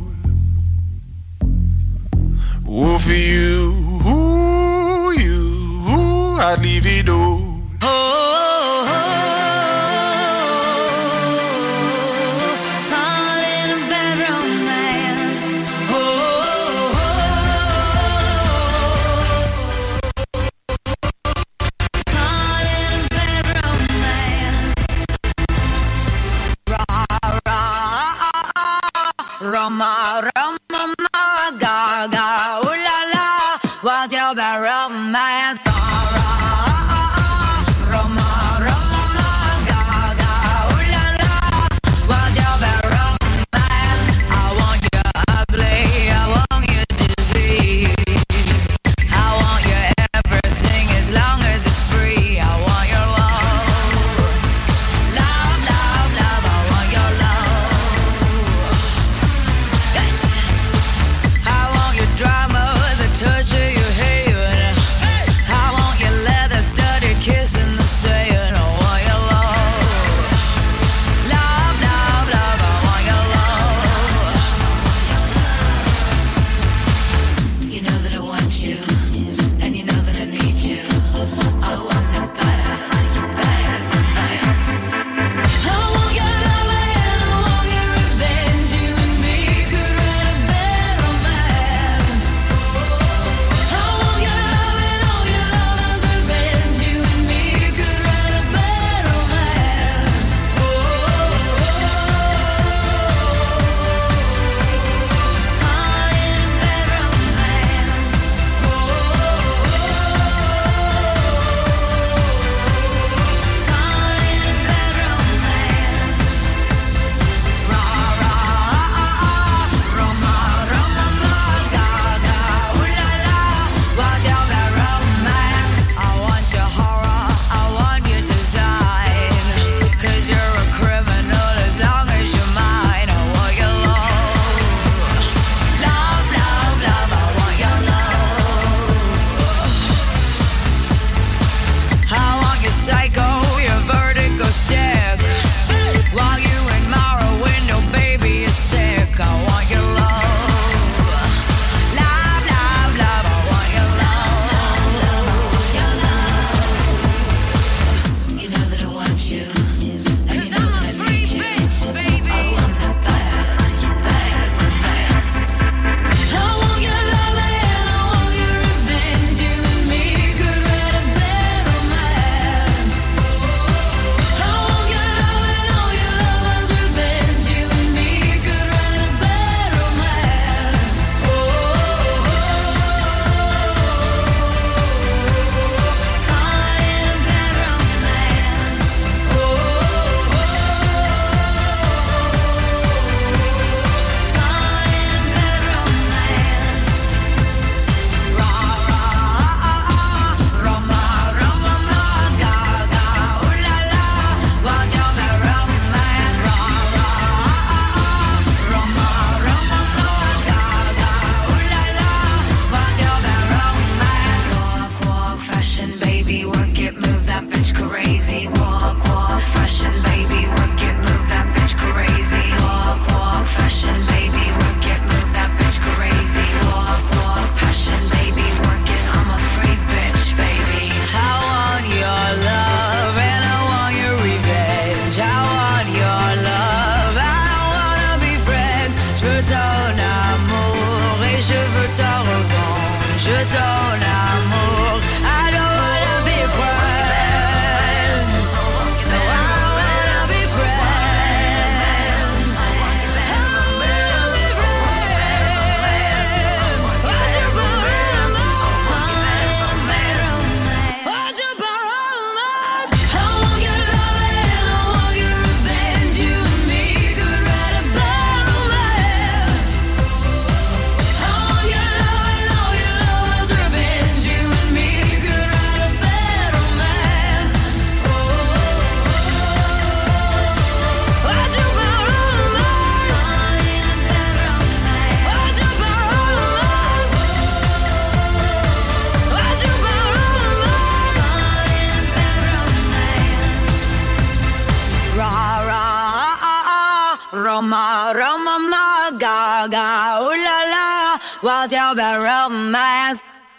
Speaker 26: je donne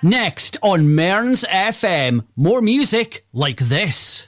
Speaker 27: Next on Mearns FM, more music like this.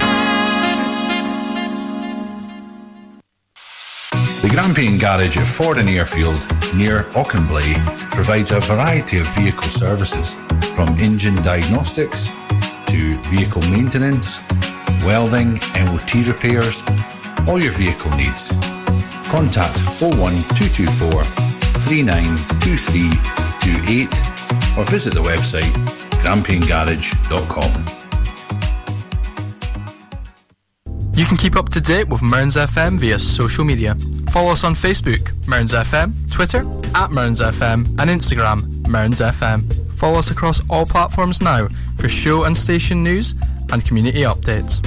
Speaker 17: Grampian Garage at Fordoun Airfield, near Auchenblae, provides a variety of vehicle services, from engine diagnostics to vehicle maintenance, welding, MOT repairs, all your vehicle needs. Contact 01224 392328 or visit the website grampiangarage.com.
Speaker 28: You can keep up to date with Mearns FM via social media. Follow us on Facebook, Mearns FM, Twitter, at Mearns FM, and Instagram, Mearns FM. Follow us across all platforms now for show and station news and community updates.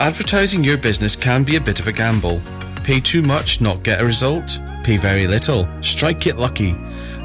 Speaker 11: Advertising your business can be a bit of a gamble. Pay too much, not get a result. Pay very little, strike it lucky.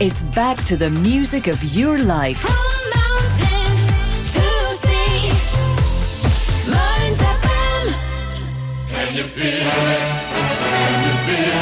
Speaker 4: It's back to the music of your life.
Speaker 21: From mountain to sea, Can you feel it? Can you feel it?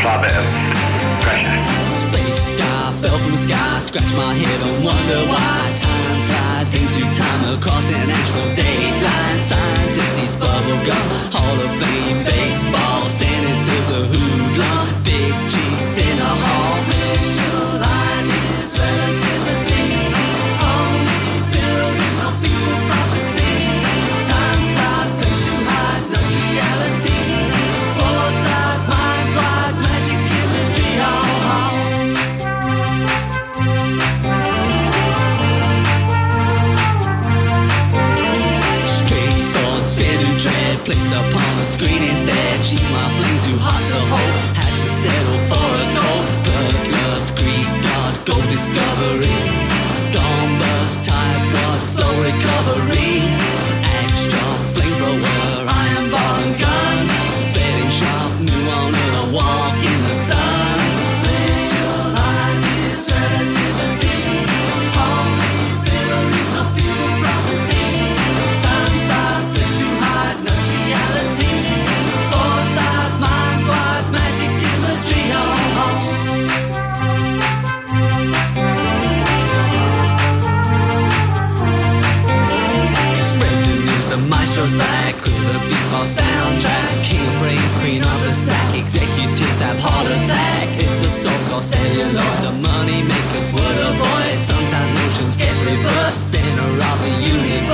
Speaker 29: apply. Space guy fell from the sky, scratch my head and wonder why. Time slides into time across an actual dateline. Scientist eats bubblegum, Hall of Fame baseball, senators a hoodlum. or celluloid. The money makers would avoid. Sometimes notions get reversed Center of the universe.